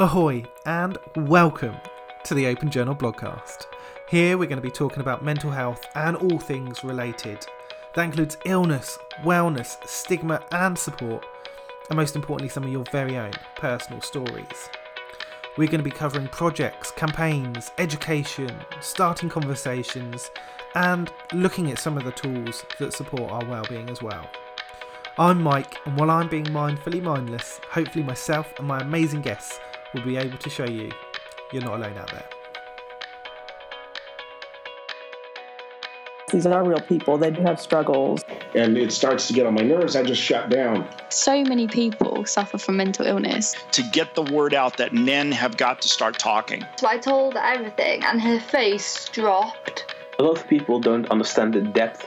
Ahoy and welcome to the Open Journal blogcast. Here we're going to be talking about mental health and all things related. That includes illness, wellness, stigma, and support, and most importantly, some of your very own personal stories. We're going to be covering projects, campaigns, education, starting conversations, and looking at some of the tools that support our well-being as well. I'm Mike, and while I'm being mindfully mindless, hopefully myself and my amazing guests will be able to show you you're not alone out there. These are real people. They do have struggles. and it starts to get on my nerves, I just shut down. So many people suffer from mental illness. to get the word out that men have got to start talking. So I told everything, and her face dropped. a lot of people don't understand the depth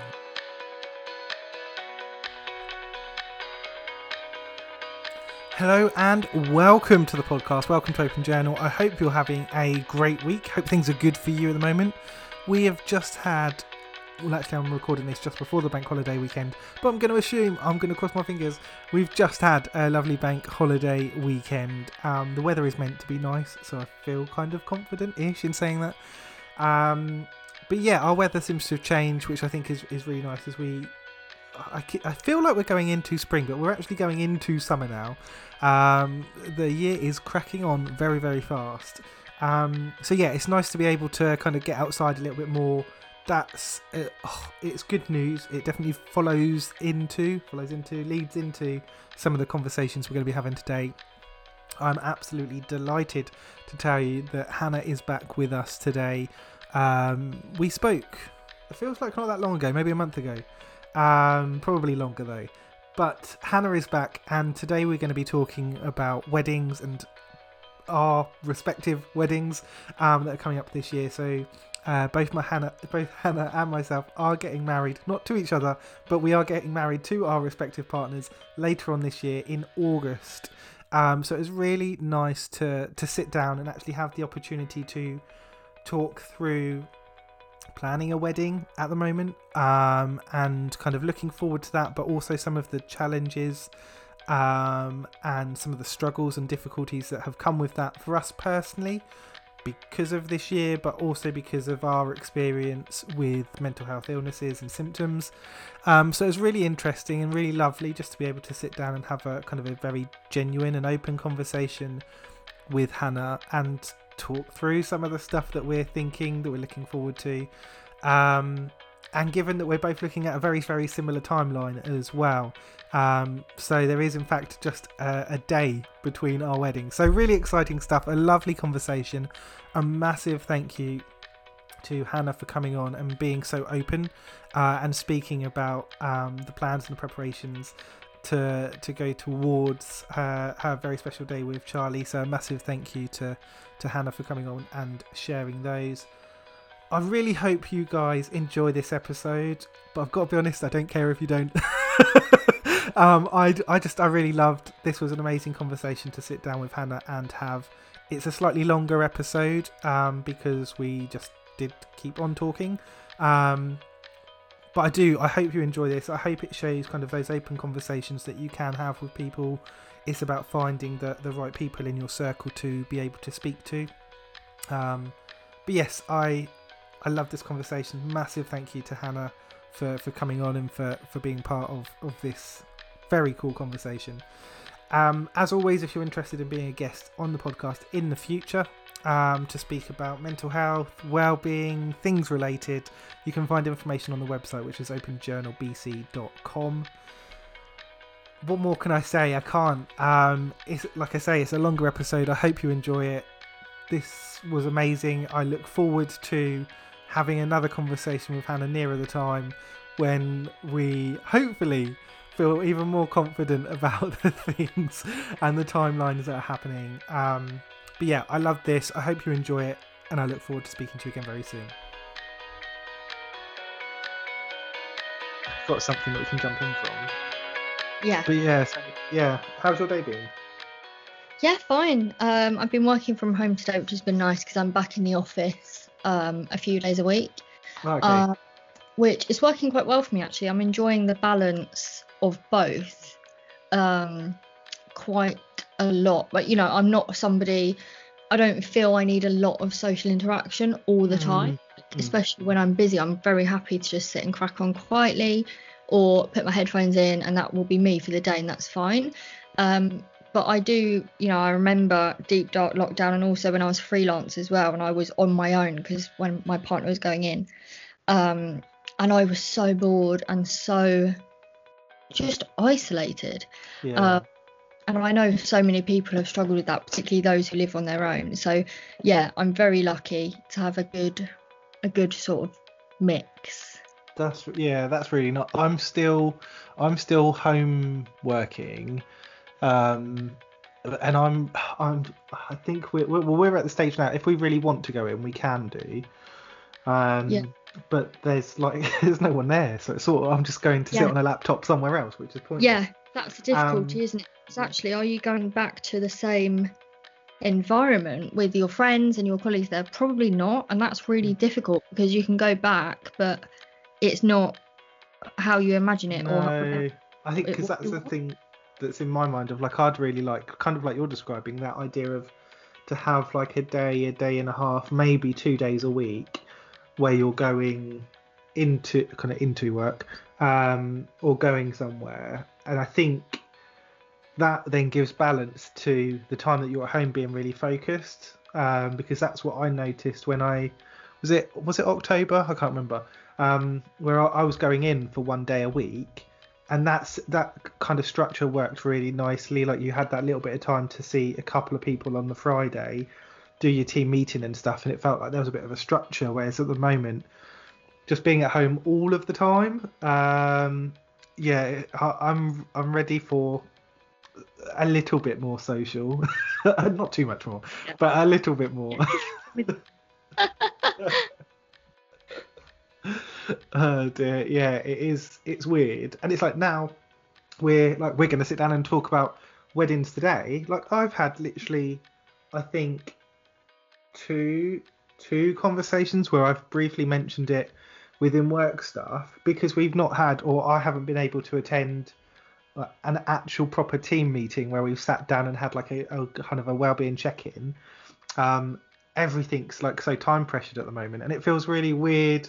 Hello and welcome to the podcast. Welcome to Open Journal. I hope you're having a great week. Hope things are good for you at the moment. We have just had, well, actually, I'm recording this just before the bank holiday weekend, but I'm going to assume, I'm going to cross my fingers, we've just had a lovely bank holiday weekend. Um, the weather is meant to be nice, so I feel kind of confident ish in saying that. Um, but yeah, our weather seems to have changed, which I think is, is really nice as we I, I feel like we're going into spring, but we're actually going into summer now. Um, the year is cracking on very, very fast. Um, so yeah, it's nice to be able to kind of get outside a little bit more. That's uh, oh, it's good news. It definitely follows into, follows into, leads into some of the conversations we're going to be having today. I'm absolutely delighted to tell you that Hannah is back with us today. Um, we spoke. It feels like not that long ago, maybe a month ago. Um, probably longer though. But Hannah is back, and today we're going to be talking about weddings and our respective weddings um, that are coming up this year. So uh, both my Hannah, both Hannah and myself are getting married, not to each other, but we are getting married to our respective partners later on this year in August. Um, so it was really nice to to sit down and actually have the opportunity to talk through planning a wedding at the moment um, and kind of looking forward to that, but also some of the challenges um, and some of the struggles and difficulties that have come with that for us personally because of this year, but also because of our experience with mental health illnesses and symptoms. Um, so it was really interesting and really lovely just to be able to sit down and have a kind of a very genuine and open conversation with Hannah and talk through some of the stuff that we're thinking that we're looking forward to. Um, and given that we're both looking at a very, very similar timeline as well, um, so there is in fact just a, a day between our weddings. So really exciting stuff. A lovely conversation. A massive thank you to Hannah for coming on and being so open uh, and speaking about um, the plans and the preparations to to go towards her, her very special day with Charlie. So a massive thank you to to Hannah for coming on and sharing those. I really hope you guys enjoy this episode, but I've got to be honest, I don't care if you don't. um, I, I just I really loved this was an amazing conversation to sit down with Hannah and have. It's a slightly longer episode um, because we just did keep on talking. Um, but I do. I hope you enjoy this. I hope it shows kind of those open conversations that you can have with people. It's about finding the the right people in your circle to be able to speak to. Um, but yes, I I love this conversation. Massive thank you to Hannah for for coming on and for for being part of of this very cool conversation. Um, as always, if you're interested in being a guest on the podcast in the future, um, to speak about mental health, well-being, things related, you can find information on the website, which is openjournalbc.com. what more can I say? I can't. Um, it's like I say, it's a longer episode. I hope you enjoy it. This was amazing. I look forward to having another conversation with Hannah nearer the time when we hopefully feel even more confident about the things and the timelines that are happening. Um, but yeah, I love this. I hope you enjoy it, and I look forward to speaking to you again very soon. Got something that we can jump in from. Yeah. But yeah, so, yeah. How's your day been? Yeah, fine. Um, I've been working from home today, which has been nice because I'm back in the office um, a few days a week. Okay. Uh, which is working quite well for me actually. I'm enjoying the balance of both um, quite a lot. But you know, I'm not somebody. I don't feel I need a lot of social interaction all the time, Mm. especially when I'm busy. I'm very happy to just sit and crack on quietly, or put my headphones in, and that will be me for the day, and that's fine. Um, but I do, you know, I remember deep dark lockdown, and also when I was freelance as well, and I was on my own because when my partner was going in, um, and I was so bored and so just isolated. Yeah. Uh, and I know so many people have struggled with that, particularly those who live on their own. So yeah, I'm very lucky to have a good, a good sort of mix. That's yeah, that's really not. I'm still, I'm still home working, um, and I'm, I'm, I think we're, we're, we're at the stage now. If we really want to go in, we can do. Um, Yeah. But there's like, there's no one there, so it's sort of, I'm just going to sit on a laptop somewhere else, which is pointless. Yeah, that's the difficulty, Um, isn't it? It's actually, are you going back to the same environment with your friends and your colleagues They're Probably not, and that's really difficult because you can go back, but it's not how you imagine it. or No, I think because that's the thing that's in my mind of like I'd really like kind of like you're describing that idea of to have like a day, a day and a half, maybe two days a week where you're going into kind of into work um, or going somewhere, and I think that then gives balance to the time that you're at home being really focused um, because that's what I noticed when I was it was it October? I can't remember. Um, where I, I was going in for one day a week and that's that kind of structure worked really nicely. Like you had that little bit of time to see a couple of people on the Friday do your team meeting and stuff and it felt like there was a bit of a structure. Whereas at the moment just being at home all of the time um, yeah I, I'm I'm ready for a little bit more social. Not too much more but a little bit more. Oh dear. Yeah it is it's weird. And it's like now we're like we're gonna sit down and talk about weddings today. Like i've had literally i think two two conversations where i've briefly mentioned it within work stuff because we've not had or i haven't been able to attend like, an actual proper team meeting where we've sat down and had like a, a kind of a well-being check-in. Um everything's like so time pressured at the moment and it feels really weird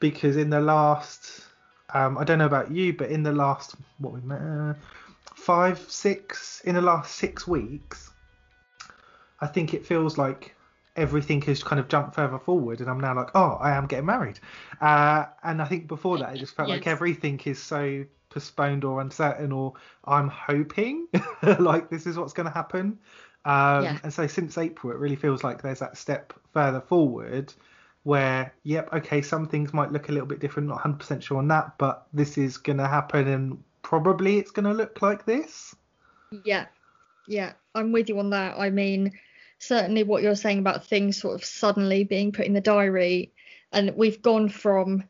because in the last um i don't know about you but in the last what we met uh, five six in the last six weeks i think it feels like everything has kind of jumped further forward and i'm now like oh i am getting married uh and i think before that it just felt like everything is so postponed or uncertain or i'm hoping like this is what's going to happen um, Yeah. And so since April, it really feels like there's that step further forward where, yep, okay, some things might look a little bit different, not 100% sure on that, but this is going to happen and probably it's going to look like this. Yeah, yeah, I'm with you on that. I mean, certainly what you're saying about things sort of suddenly being put in the diary, and we've gone from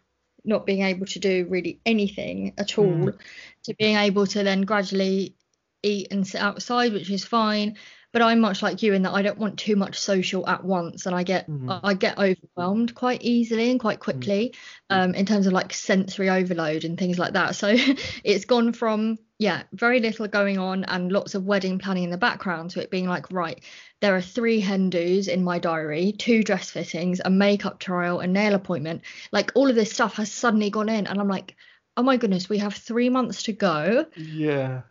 not being able to do really anything at all Mm. to being able to then gradually eat and sit outside, which is fine. But I'm much like you in that I don't want too much social at once, and I get Mhm. I get overwhelmed quite easily and quite quickly um, in terms of like sensory overload and things like that. So it's gone from yeah very little going on and lots of wedding planning in the background to it being like right there are three hen dos in my diary, two dress fittings, a makeup trial, a nail appointment. Like all of this stuff has suddenly gone in, and I'm like, oh my goodness, we have three months to go. Yeah.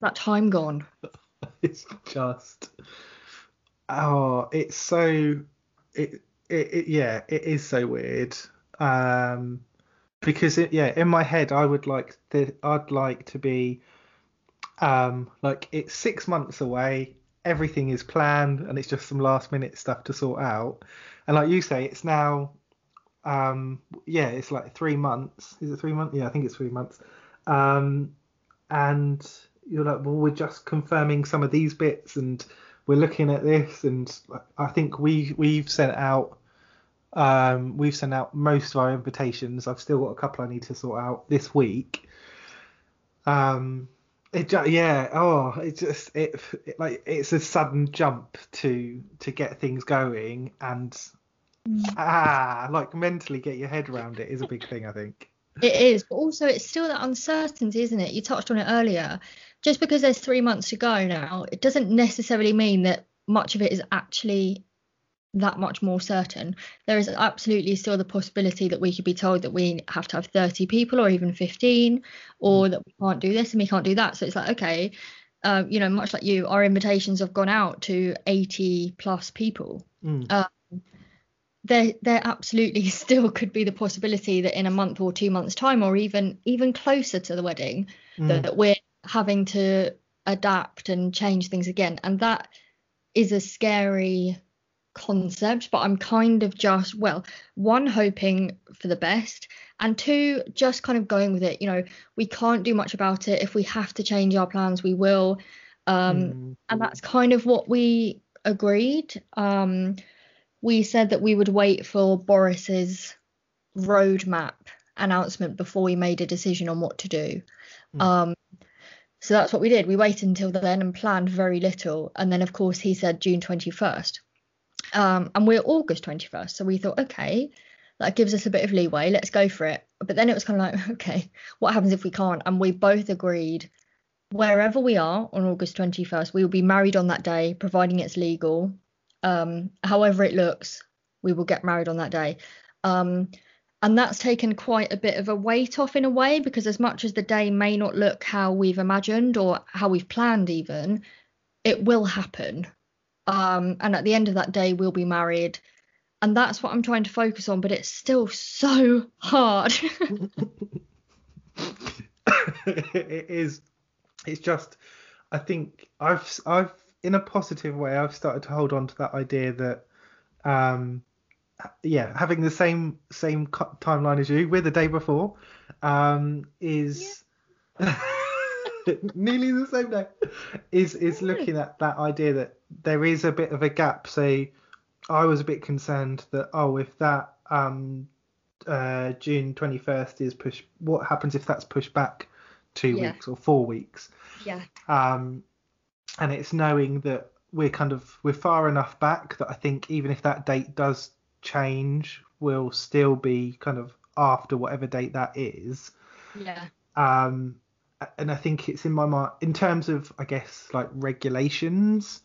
That time gone. It's just, oh, it's so, it, it, it yeah, it is so weird. Um, because it, yeah, in my head, I would like the, I'd like to be Um, like it's six months away, everything is planned, and it's just some last minute stuff to sort out. And like you say, it's now, um, yeah, it's like three months. Is it three months? Yeah, I think it's three months. Um, and you're like, well, we're just confirming some of these bits, and we're looking at this, and I think we we've sent out. Um, we've sent out most of our invitations. I've still got a couple I need to sort out this week. Um, it yeah, oh, it just it, it like it's a sudden jump to to get things going and ah, like mentally get your head around it is a big thing, I think. It is, but also it's still that uncertainty, isn't it? You touched on it earlier. Just because there's three months to go now, it doesn't necessarily mean that much of it is actually that much more certain. There is absolutely still the possibility that we could be told that we have to have 30 people or even 15, or that we can't do this and we can't do that. So it's like, okay, um, you know, much like you, our invitations have gone out to 80 plus people. Mm. Um, there, there absolutely still could be the possibility that in a month or two months' time, or even even closer to the wedding, Mm. that we're having to adapt and change things again, and that is a scary concept. But I'm kind of just well, one hoping for the best, and two just kind of going with it. You know, we can't do much about it. If we have to change our plans, we will. Um, Mm. and that's kind of what we agreed. Um, we said that we would wait for Boris's roadmap announcement before we made a decision on what to do. Mm. Um, so that's what we did. We waited until then and planned very little. And then, of course, he said June 21st. Um, and we're August 21st. So we thought, okay, that gives us a bit of leeway. Let's go for it. But then it was kind of like, okay, what happens if we can't? And we both agreed wherever we are on August 21st, we will be married on that day, providing it's legal. Um, however it looks, we will get married on that day. Um, and that's taken quite a bit of a weight off in a way because as much as the day may not look how we've imagined or how we've planned even, it will happen. Um, and at the end of that day, we'll be married. And that's what I'm trying to focus on, but it's still so hard. it is it's just i think i've i've in a positive way i've started to hold on to that idea that um yeah having the same same timeline as you with the day before um is nearly the same day is is looking at that idea that there is a bit of a gap so i was a bit concerned that oh if that um uh june 21st is pushed what happens if that's pushed back two Yeah. weeks or four weeks yeah. um and it's knowing that we're kind of we're far enough back that i think even if that date does change we'll still be kind of after whatever date that is Yeah. um and i think it's in my mind in terms of i guess like regulations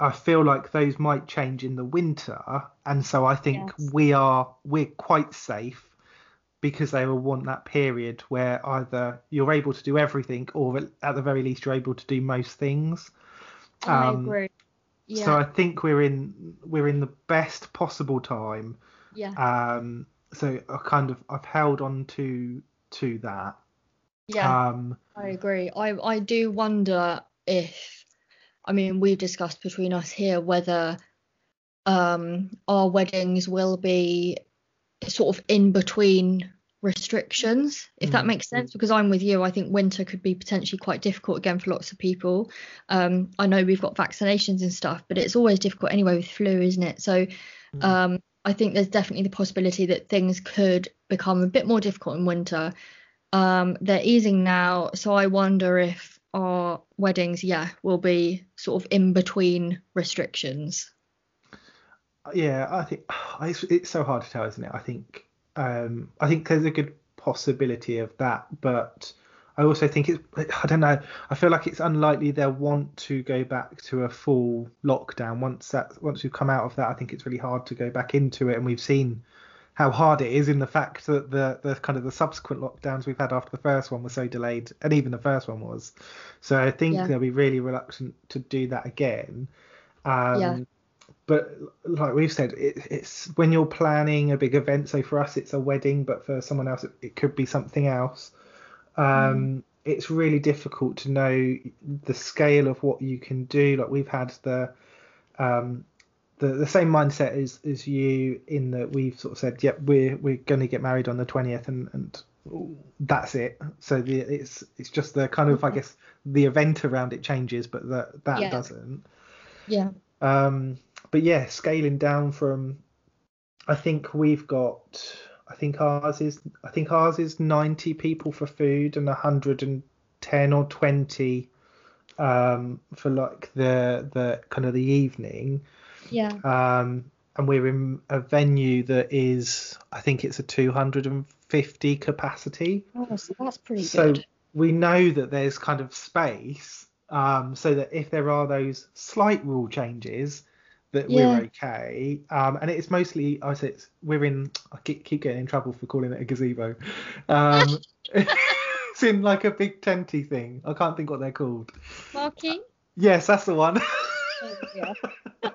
i feel like those might change in the winter and so i think Yes. we are we're quite safe because they will want that period where either you're able to do everything or at the very least you're able to do most things I Um, agree. Yeah. so i think we're in we're in the best possible time yeah. um so i kind of i've held on to to that yeah. um I agree. I I do wonder if, I mean, we've discussed between us here whether um our weddings will be sort of in between restrictions, if that Mm. makes sense. Because I'm with you. I think winter could be potentially quite difficult again for lots of people. Um, I know we've got vaccinations and stuff, but it's always difficult anyway with flu, isn't it? So Mm. um, I think there's definitely the possibility that things could become a bit more difficult in winter. Um, they're easing now, so I wonder if our weddings, yeah, will be sort of in between restrictions. yeah i think it's, it's so hard to tell isn't it i think um i think there's a good possibility of that but i also think it's i don't know i feel like it's unlikely they'll want to go back to a full lockdown once that once we've come out of that i think it's really hard to go back into it and we've seen how hard it is in the fact that the the kind of the subsequent lockdowns we've had after the first one were so delayed and even the first one was so i think Yeah. they'll be really reluctant to do that again um Yeah. But like we've said it, it's when you're planning a big event so for us it's a wedding but for someone else it, it could be something else um it's really difficult to know the scale of what you can do. Like we've had the um, the the same mindset as as you in that we've sort of said, yep, we're we're going to get married on the twentieth, and and that's it. So the it's it's just the kind of I guess the event around it changes, but that that Yeah. doesn't. Yeah. Um, but yeah, scaling down from, I think we've got, I think ours is, I think ours is 90 people for food and 110 or 20 um, for like the the kind of the evening. Yeah. Um, and we're in a venue that is, I think it's a 250 capacity Oh, so that's pretty good. so good. we know that there's kind of space um, so that if there are those slight rule changes that Yeah. we're okay um, and it's mostly i say it's we're in i keep, keep getting in trouble for calling it a gazebo um, it's in like a big tenty thing i can't think what they're called Marquee? yes that's the one Oh, yeah.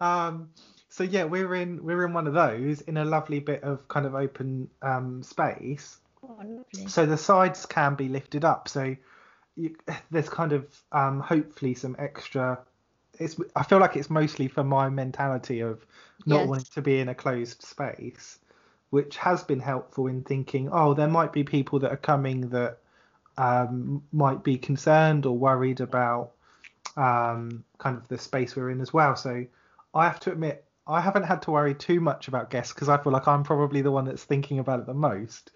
um, so yeah, we're in we're in one of those in a lovely bit of kind of open um, space. Oh. So the sides can be lifted up. So you, there's kind of um, hopefully some extra. It's I feel like it's mostly for my mentality of not Yes. wanting to be in a closed space, which has been helpful in thinking, oh, there might be people that are coming that um, might be concerned or worried about um, kind of the space we're in as well. So I have to admit, I haven't had to worry too much about guests because I feel like I'm probably the one that's thinking about it the most.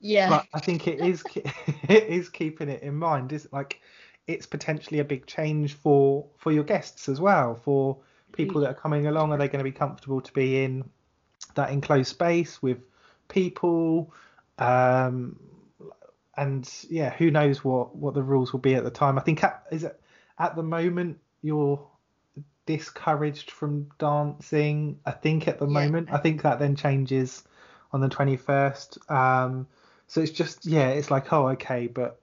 Yeah. But I think it is it is keeping it in mind. Is like it's potentially a big change for for your guests as well. For people that are coming along, are they going to be comfortable to be in that enclosed space with people? Um, and yeah, who knows what what the rules will be at the time. I think at, is it at the moment you're discouraged from dancing. I think at the moment. I think that then changes on the 21st. Um, so it's just yeah, it's like oh okay, but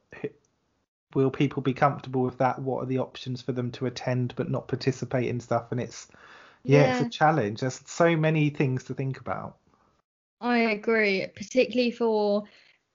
will people be comfortable with that? What are the options for them to attend but not participate in stuff? And it's yeah, it's a challenge. There's so many things to think about. I agree, particularly for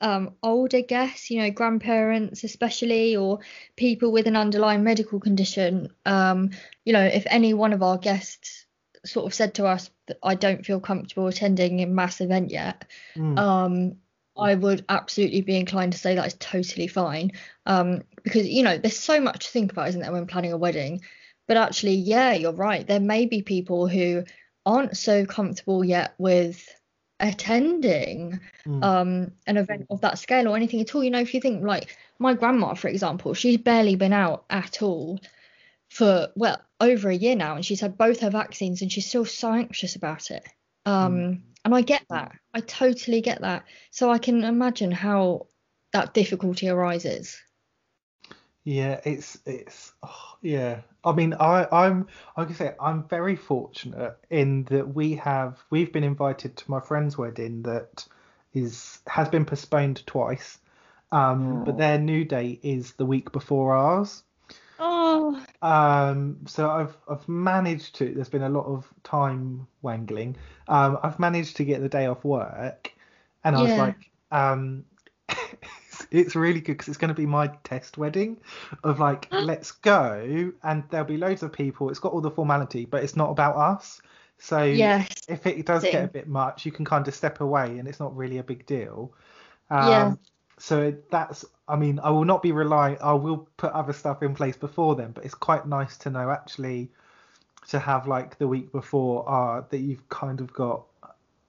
um, older guests, you know, grandparents especially, or people with an underlying medical condition. Um, you know, if any one of our guests sort of said to us that I don't feel comfortable attending a mass event yet, Mm. um, I would absolutely be inclined to say that is totally fine. Um, because you know, there's so much to think about, isn't there, when planning a wedding? But actually, yeah, you're right. There may be people who aren't so comfortable yet with attending Mm. um an event of that scale or anything at all. You know, if you think like my grandma, for example, she's barely been out at all for well over a year now, and she's had both her vaccines, and she's still so anxious about it. Um, and I get that. I totally get that. So I can imagine how that difficulty arises. Yeah, it's it's oh, yeah. I mean, I I'm I can say I'm very fortunate in that we have we've been invited to my friend's wedding that is has been postponed twice. Um, but their new date is the week before ours. Oh, Um, so I've I've managed to. There's been a lot of time wangling. Um, I've managed to get the day off work, and I was like, um, it's, it's really good because it's going to be my test wedding. Of like, let's go, and there'll be loads of people. It's got all the formality, but it's not about us. So Yes, if it does get a bit much, you can kind of step away, and it's not really a big deal. Um, Yeah. So that's, I mean, I will not be relying. I will put other stuff in place before then, but it's quite nice to know actually to have like the week before uh, that you've kind of got.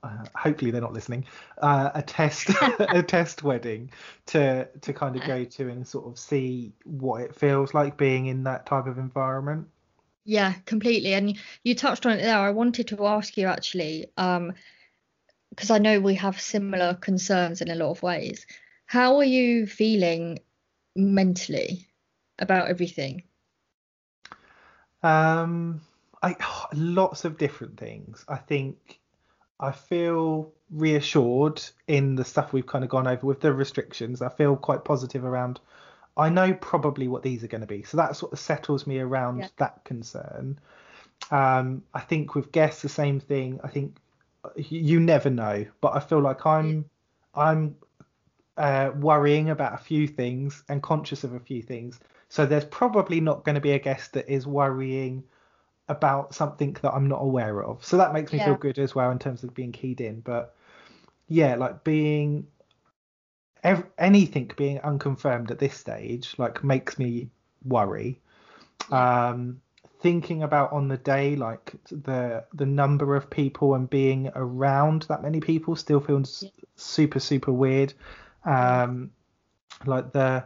Uh, hopefully they're not listening. Uh, a test, a test wedding to to kind of go to and sort of see what it feels like being in that type of environment. Yeah, completely. And you touched on it there. I wanted to ask you actually, um, because I know we have similar concerns in a lot of ways. How are you feeling mentally about everything? Um, I lots of different things. I think I feel reassured in the stuff we've kind of gone over with the restrictions. I feel quite positive around. I know probably what these are going to be, so that sort of settles me around Yeah. that concern. Um, I think with guests the same thing. I think you never know, but I feel like I'm I'm uh, worrying about a few things and conscious of a few things. So there's probably not going to be a guest that is worrying about something that I'm not aware of. So that makes me Yeah. feel good as well in terms of being keyed in. But yeah, like being ev- anything being unconfirmed at this stage, like makes me worry. Um, thinking about on the day, like the the number of people and being around that many people still feels super super weird. Um, like the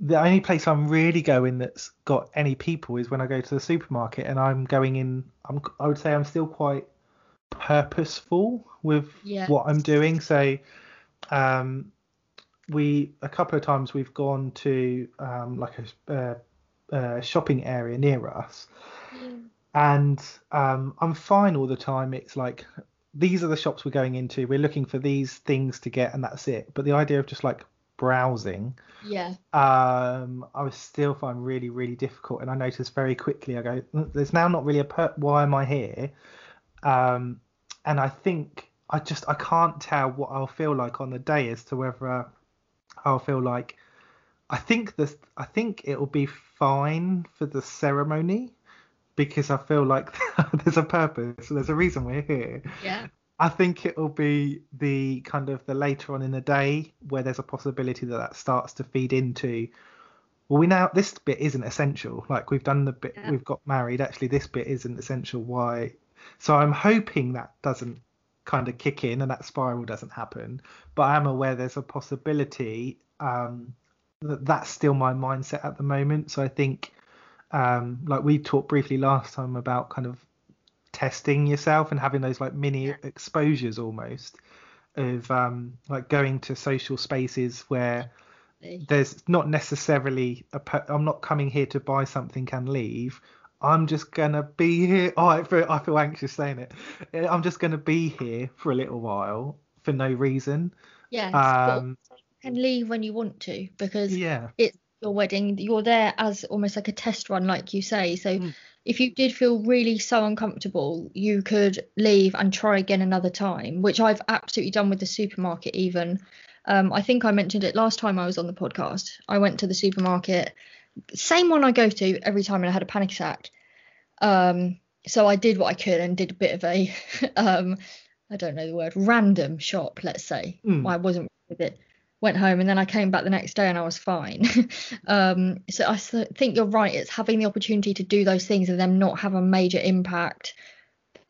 the only place I'm really going that's got any people is when I go to the supermarket and I'm going in. I'm I would say I'm still quite purposeful with Yeah. what I'm doing. So um, we a couple of times we've gone to um, like a, uh, uh shopping area near us, and um, I'm fine all the time. It's like these are the shops we're going into. We're looking for these things to get, and that's it. But the idea of just like browsing Yeah. um, I was still find really, really difficult. And I noticed very quickly, I go, "Mm, there's now not really a per- why am I here? Um, and I think I just I can't tell what I'll feel like on the day as to whether I'll feel like I think this I think it'll be fine for the ceremony because I feel like there's a purpose, there's a reason we're here. Yeah. I think it'll be the kind of the later on in the day where there's a possibility that that starts to feed into. Well, we now this bit isn't essential. Like we've done the bit, Yeah. we've got married. Actually, this bit isn't essential. Why? So I'm hoping that doesn't kind of kick in and that spiral doesn't happen. But I am aware there's a possibility um, that that's still my mindset at the moment. So I think, um, like we talked briefly last time about kind of testing yourself and having those like mini exposures almost of um like going to social spaces where there's not necessarily a I'm not coming here to buy something and leave. I'm just gonna be here. Oh, I feel I feel anxious saying it. Eh, I'm just gonna be here for a little while for no reason. yeah Um, can leave when you want to because Yeah. it's your wedding. You're there as almost like a test run, like you say. So Hmm. if you did feel really so uncomfortable, you could leave and try again another time, which I've absolutely done with the supermarket. Even um, I think I mentioned it last time I was on the podcast. I went to the supermarket, same one I go to every time, and I had a panic attack. Um, so I did what I could and did a bit of a um, I don't know the word, random shop, let's say. Mm. I wasn't with it. Went home and then I came back the next day and I was fine. um, so I think you're right. It's having the opportunity to do those things and them not have a major impact,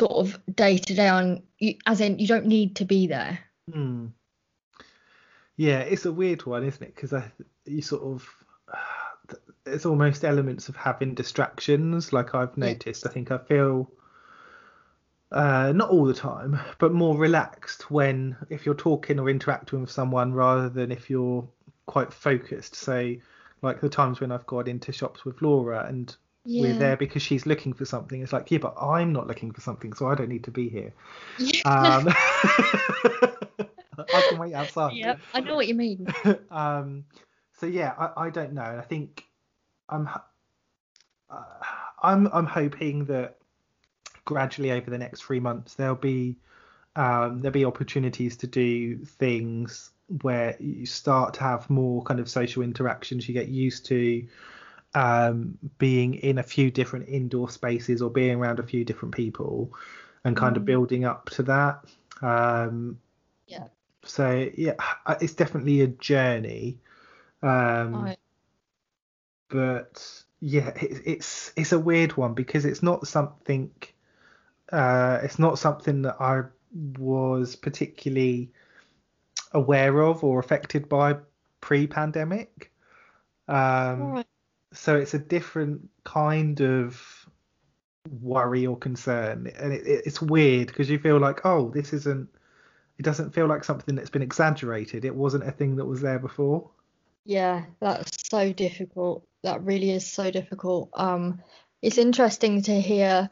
sort of day to day on. You, as in, you don't need to be there. Hmm. Yeah, it's a weird one, isn't it? Because you sort of it's almost elements of having distractions. Like I've noticed, I think I feel uh, not all the time, but more relaxed when if you're talking or interacting with someone rather than if you're quite focused. Say, like the times when I've gone into shops with Laura and Yeah. we're there because she's looking for something. It's like, yeah, but I'm not looking for something, so I don't need to be here. Yeah. Um, I can wait outside. yeah, I know what you mean. um, so yeah, I, I don't know. I think I'm uh, I'm I'm hoping that gradually over the next three months there'll be um, there'll be opportunities to do things where you start to have more kind of social interactions. You get used to um, being in a few different indoor spaces or being around a few different people, and kind of Mm. building up to that. Um, Yeah. so yeah, it's definitely a journey. Um, I- but yeah, it, it's it's a weird one because it's not something. Uh, it's not something that I was particularly aware of or affected by pre-pandemic. Um, Right. So it's a different kind of worry or concern, and it, it- it's weird because you feel like, oh, this isn't. It doesn't feel like something that's been exaggerated. It wasn't a thing that was there before. Yeah, that's so difficult. That really is so difficult. Um, it's interesting to hear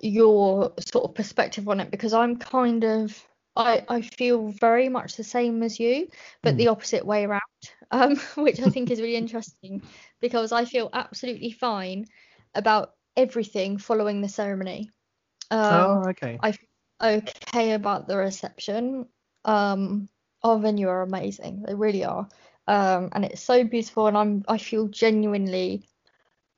your sort of perspective on it because I'm kind of I I feel very much the same as you, but the opposite way around. Um, which I think is really interesting because I feel absolutely fine about everything following the ceremony. Um, oh, okay. I feel okay about the reception. Um, our venue are amazing. They really are. Um, and it's so beautiful, and I'm I feel genuinely,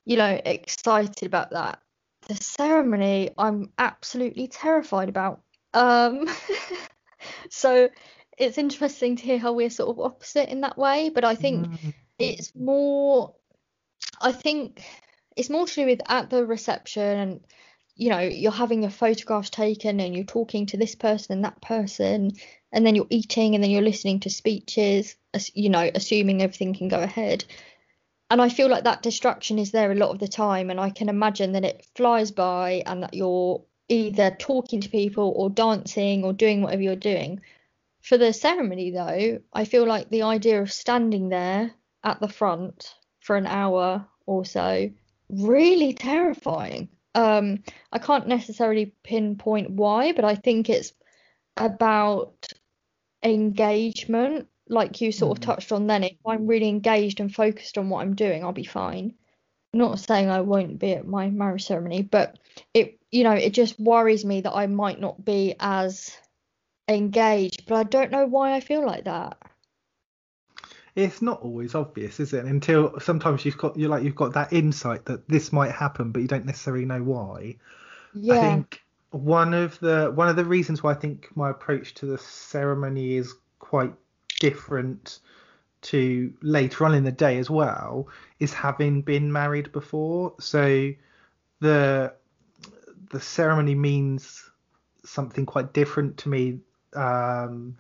you know, excited about that. The ceremony, I'm absolutely terrified about. Um, so it's interesting to hear how we're sort of opposite in that way, but I think Mm. it's more. I think it's more to do with at the reception and you know you're having your photographs taken and you're talking to this person and that person and then you're eating and then you're listening to speeches you know assuming everything can go ahead and I feel like that distraction is there a lot of the time and I can imagine that it flies by and that you're either talking to people or dancing or doing whatever you're doing. For the ceremony though I feel like the idea of standing there at the front for an hour or so really terrifying. Um I can't necessarily pinpoint why but I think it's about engagement like you sort of hmm. touched on then if I'm really engaged and focused on what I'm doing I'll be fine not saying I won't be at my marriage ceremony but it you know it just worries me that I might not be as engaged but I don't know why I feel like that It's not always obvious, is it? Until sometimes you've got you're like you've got that insight that this might happen, but you don't necessarily know why. yeah I think one of the one of the reasons why I think my approach to the ceremony is quite different to later on in the day as well is having been married before. So the the ceremony means something quite different to me um,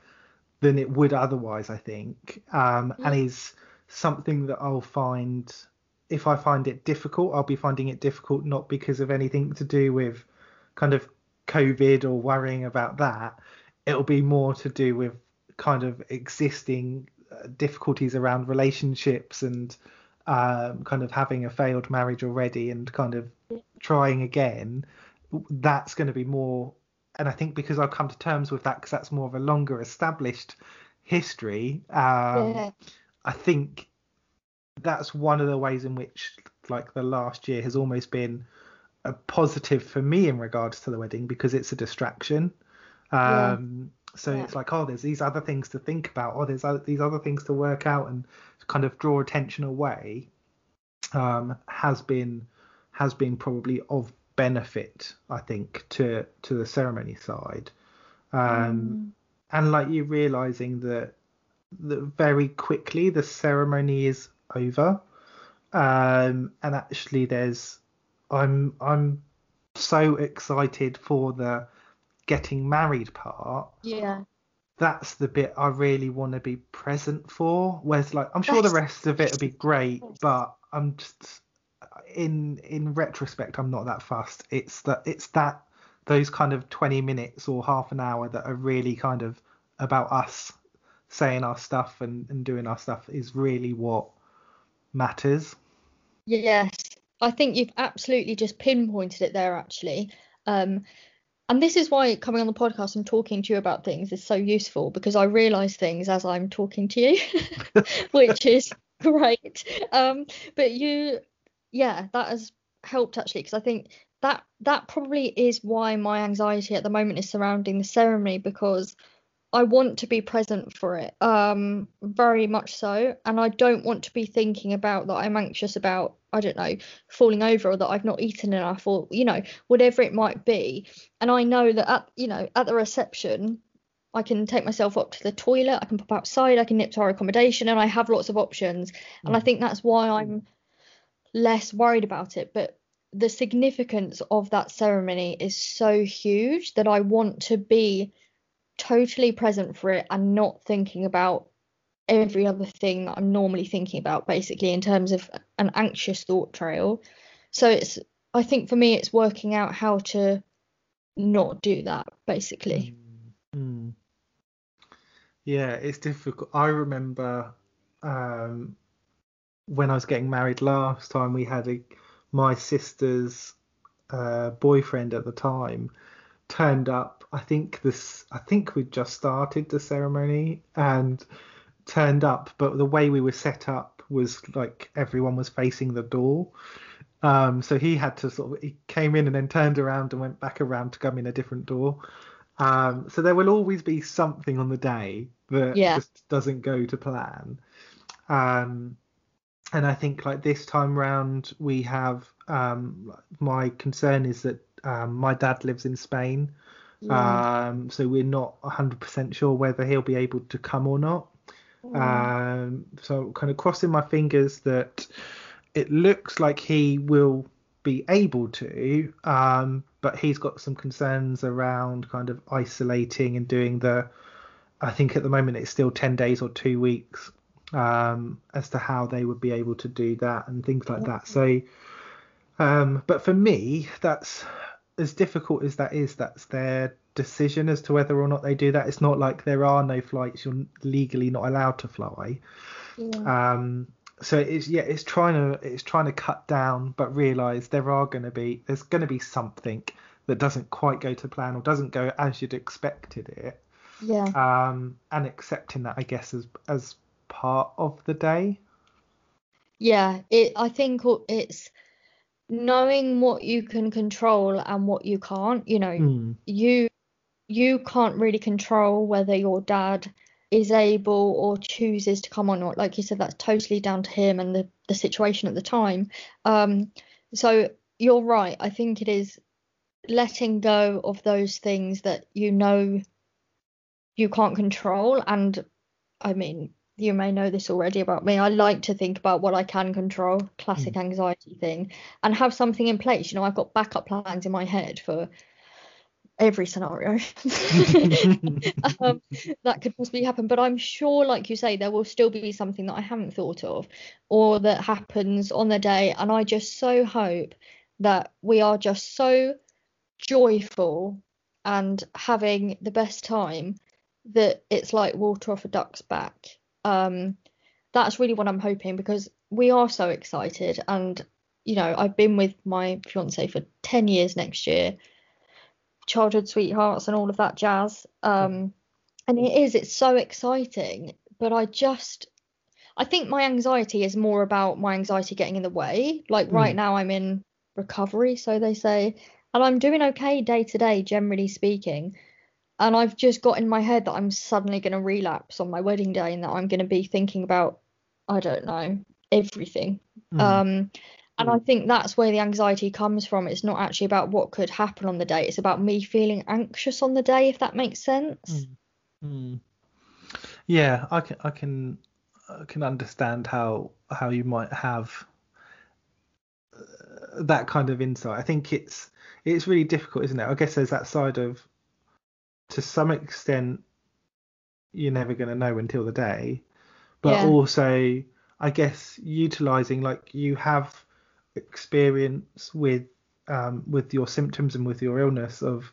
than it would otherwise, I think, um, and is something that I'll find if I find it difficult, I'll be finding it difficult not because of anything to do with kind of COVID or worrying about that. It'll be more to do with kind of existing uh, difficulties around relationships and um, kind of having a failed marriage already and kind of trying again. That's going to be more, and I think because I've come to terms with that because that's more of a longer established history. Um, yeah I think that's one of the ways in which like the last year has almost been a positive for me in regards to the wedding because it's a distraction. Um, so Yeah. it's like, oh, there's these other things to think about, or there's other, these other things to work out and kind of draw attention away. Um, has been has been probably of benefit, I think, to to the ceremony side. Um, and like you realizing that that very quickly the ceremony is over um and actually there's i'm i'm so excited for the getting married part yeah. that's the bit i really want to be present for whereas like i'm sure the rest of it will be great but i'm just in in retrospect i'm not that fussed. It's that it's that those kind of 20 minutes or half an hour that are really kind of about us saying our stuff and, and doing our stuff is really what matters. Yes, I think you've absolutely just pinpointed it there, actually. Um, and this is why coming on the podcast and talking to you about things is so useful because I realise things as I'm talking to you, which is great. Um, but you, yeah, that has helped actually because I think that that probably is why my anxiety at the moment is surrounding the ceremony because I want to be present for it, um, very much so, and I don't want to be thinking about that I'm anxious about, I don't know, falling over or that I've not eaten enough or, you know, whatever it might be. And I know that at, you know, at the reception, I can take myself up to the toilet, I can pop outside, I can nip to our accommodation, and I have lots of options. And I mm. think that's why I'm less worried about it. But the significance of that ceremony is so huge that I want to be totally present for it and not thinking about every other thing I'm normally thinking about, basically, in terms of an anxious thought trail. So it's, I think for me, it's working out how to not do that, basically. Mm. Yeah, it's difficult. I remember um, when I was getting married last time, we had a my sister's uh, boyfriend at the time turned up. I think this. I think we'd just started the ceremony and turned up, but the way we were set up was like everyone was facing the door. Um, so he had to sort of he came in and then turned around and went back around to come in a different door. Um, so there will always be something on the day that Yeah. just doesn't go to plan. Um, and I think like this time round we have um, my concern is that um, my dad lives in Spain, Yeah. um, so we're not 100% sure whether he'll be able to come or not. Um, so kind of crossing my fingers that it looks like he will be able to, um, but he's got some concerns around kind of isolating and doing the. I think at the moment it's still 10 days or two weeks um, as to how they would be able to do that and things like that. So, um, but for me, that's as difficult as that is. That's their decision as to whether or not they do that. It's not like there are no flights. You're legally not allowed to fly. Um, so it's yeah, it's trying to it's trying to cut down, but realize there are going to be there's going to be something that doesn't quite go to plan or doesn't go as you'd expected it. Yeah. Um, and accepting that, I guess, as as part of the day. Yeah, it I think it's knowing what you can control and what you can't. You know, Hmm. you you can't really control whether your dad is able or chooses to come or not. Like you said, that's totally down to him and the, the situation at the time. Um, so you're right. I think it is letting go of those things that you know you can't control. And I mean, you may know this already about me. I like to think about what I can control, classic anxiety thing, and have something in place. You know, I've got backup plans in my head for every scenario um, that could possibly happen. But I'm sure, like you say, there will still be something that I haven't thought of or that happens on the day. And I just so hope that we are just so joyful and having the best time that it's like water off a duck's back. Um, that's really what I'm hoping because we are so excited. And, you know, I've been with my fiance for 10 years next year childhood sweethearts and all of that jazz. Um, and it is, it's so exciting. But I just, I think my anxiety is more about my anxiety getting in the way. Like right Mm. now, I'm in recovery, so they say, and I'm doing okay day to day, generally speaking. And I've just got in my head that I'm suddenly going to relapse on my wedding day and that I'm going to be thinking about, I don't know, everything. Mm. Um, and I think that's where the anxiety comes from. It's not actually about what could happen on the day. It's about me feeling anxious on the day, if that makes sense. Hmm. Yeah, I can I can I can understand how how you might have uh, that kind of insight. I think it's it's really difficult, isn't it? I guess there's that side of to some extent you're never going to know until the day, but Yeah. also I guess utilizing like you have experience with um, with your symptoms and with your illness of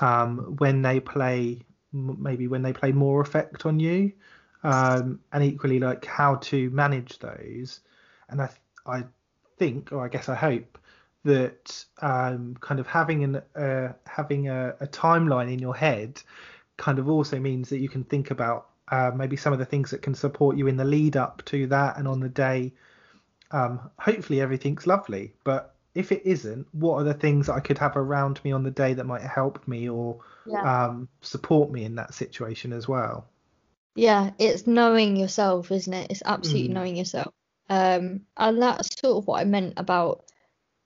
um, when they play maybe when they play more effect on you um, and equally like how to manage those. And I I think or I guess I hope that um, kind of having an uh, having a, a timeline in your head kind of also means that you can think about uh, maybe some of the things that can support you in the lead up to that and on the day um, hopefully everything's lovely but if it isn't what are the things that i could have around me on the day that might help me or Yeah. um, support me in that situation as well Yeah, it's knowing yourself, isn't it? It's absolutely Mm. knowing yourself. Um, and that's sort of what I meant about,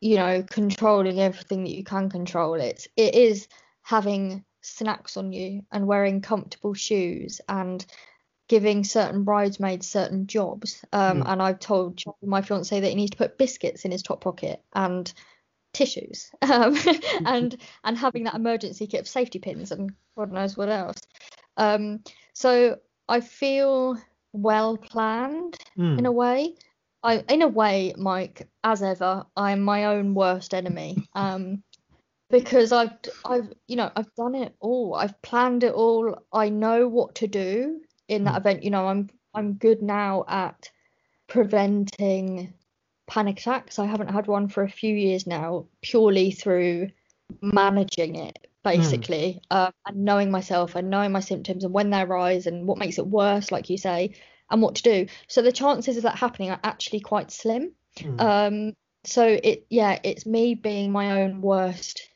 you know, controlling everything that you can control. It's it is having snacks on you and wearing comfortable shoes and giving certain bridesmaids certain jobs. Um, Mm. and I've told my fiance that he needs to put biscuits in his top pocket and tissues um, and and having that emergency kit of safety pins and God knows what else. Um, so I feel well planned in Mm. a way. I, in a way, Mike, as ever, I'm my own worst enemy. Um, because I've, I've, you know, I've done it all. I've planned it all. I know what to do in that event. You know, I'm, I'm good now at preventing panic attacks. I haven't had one for a few years now, purely through managing it, basically, um, and knowing myself and knowing my symptoms and when they arise and what makes it worse, like you say, and what to do. So the chances of that happening are actually quite slim. Mm. Um, so it, yeah, it's me being my own worst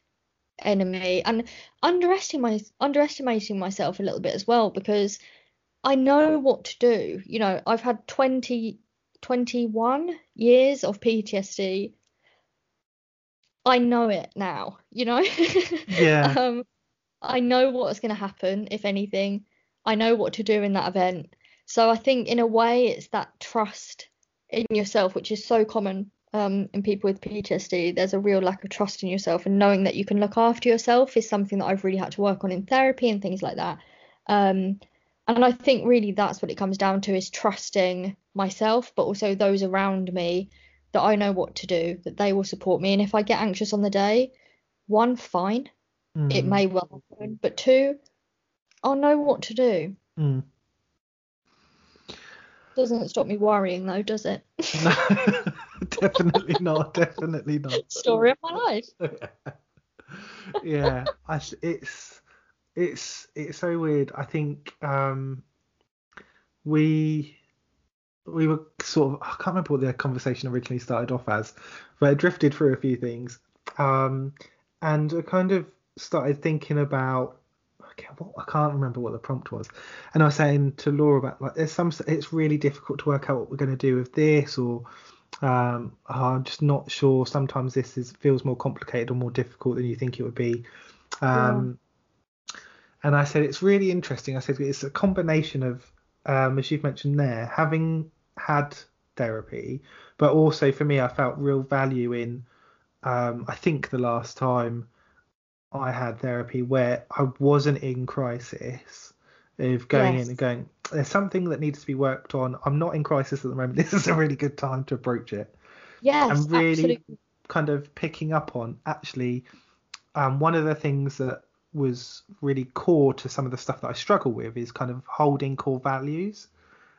enemy and underestimating underestimating myself a little bit as well because I know what to do. You know, I've had 20 21 years of PTSD. I know it now, you know? Yeah. um I know what's going to happen if anything. I know what to do in that event. So I think in a way it's that trust in yourself which is so common um, in people with PTSD, there's a real lack of trust in yourself, and knowing that you can look after yourself is something that I've really had to work on in therapy and things like that. Um, and I think really that's what it comes down to is trusting myself, but also those around me that I know what to do, that they will support me. And if I get anxious on the day, one, fine, Mm. it may well happen, but two, I'll know what to do. Mm. Doesn't stop me worrying though, does it? No, definitely not. Definitely not. Story of my life. yeah, I, it's it's it's so weird. I think um, we we were sort of I can't remember what the conversation originally started off as, but it drifted through a few things, um, and I kind of started thinking about. Can't, what, I can't remember what the prompt was, and I was saying to Laura about like there's some it's really difficult to work out what we're going to do with this or um, I'm just not sure. Sometimes this is feels more complicated or more difficult than you think it would be. Um, And I said it's really interesting. I said it's a combination of, um, as you've mentioned there, having had therapy, but also for me, I felt real value in. Um, I think the last time I had therapy where I wasn't in crisis of going Yes. in and going, there's something that needs to be worked on. I'm not in crisis at the moment. This is a really good time to approach it. Yes, and really absolutely. kind of picking up on actually um, one of the things that was really core to some of the stuff that I struggle with is kind of holding core values.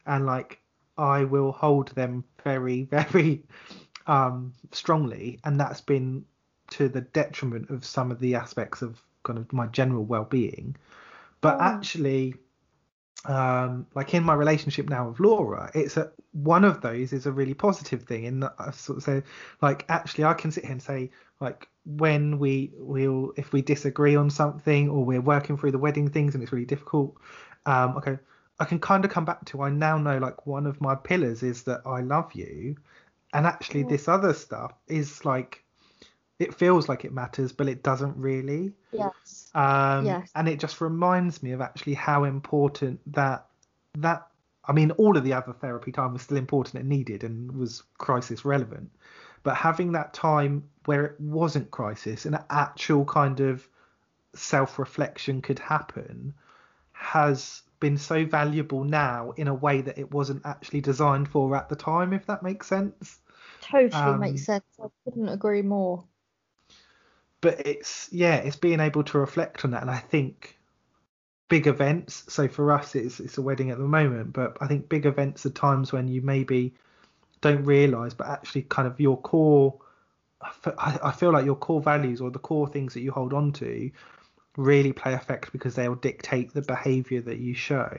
And like I will hold them very very um strongly. And that's been to the detriment of some of the aspects of kind of my general well-being. But Oh. actually um like in my relationship now with Laura it's a one of those is a really positive thing in that I sort of say like actually I can sit here and say like when we will if we disagree on something or we're working through the wedding things and it's really difficult um okay I can kind of come back to I now know like one of my pillars is that I love you and actually this other stuff is like it feels like it matters but it doesn't really Yes. um, Yes. and it just reminds me of actually how important that that I mean all of the other therapy time was still important and needed and was crisis relevant but having that time where it wasn't crisis and actual kind of self-reflection could happen has been so valuable now in a way that it wasn't actually designed for at the time if that makes sense Totally Um, makes sense. I couldn't agree more. but it's yeah it's being able to reflect on that and i think big events so for us it's it's a wedding at the moment but i think big events are times when you maybe don't realize but actually kind of your core I fe- I I feel like your core values or the core things that you hold on to really play effect because they'll dictate the behavior that you show.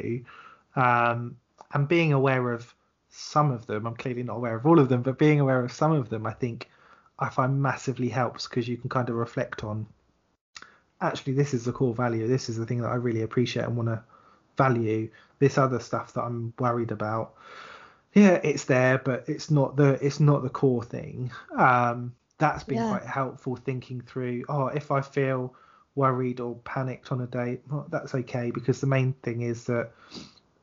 Um, and being aware of some of them i'm clearly not aware of all of them but being aware of some of them i think i find massively helps because you can kind of reflect on actually this is the core value this is the thing that i really appreciate and want to value this other stuff that i'm worried about yeah it's there but it's not the it's not the core thing. Um that's been Yeah. quite helpful thinking through oh if i feel worried or panicked on a day well, that's okay because the main thing is that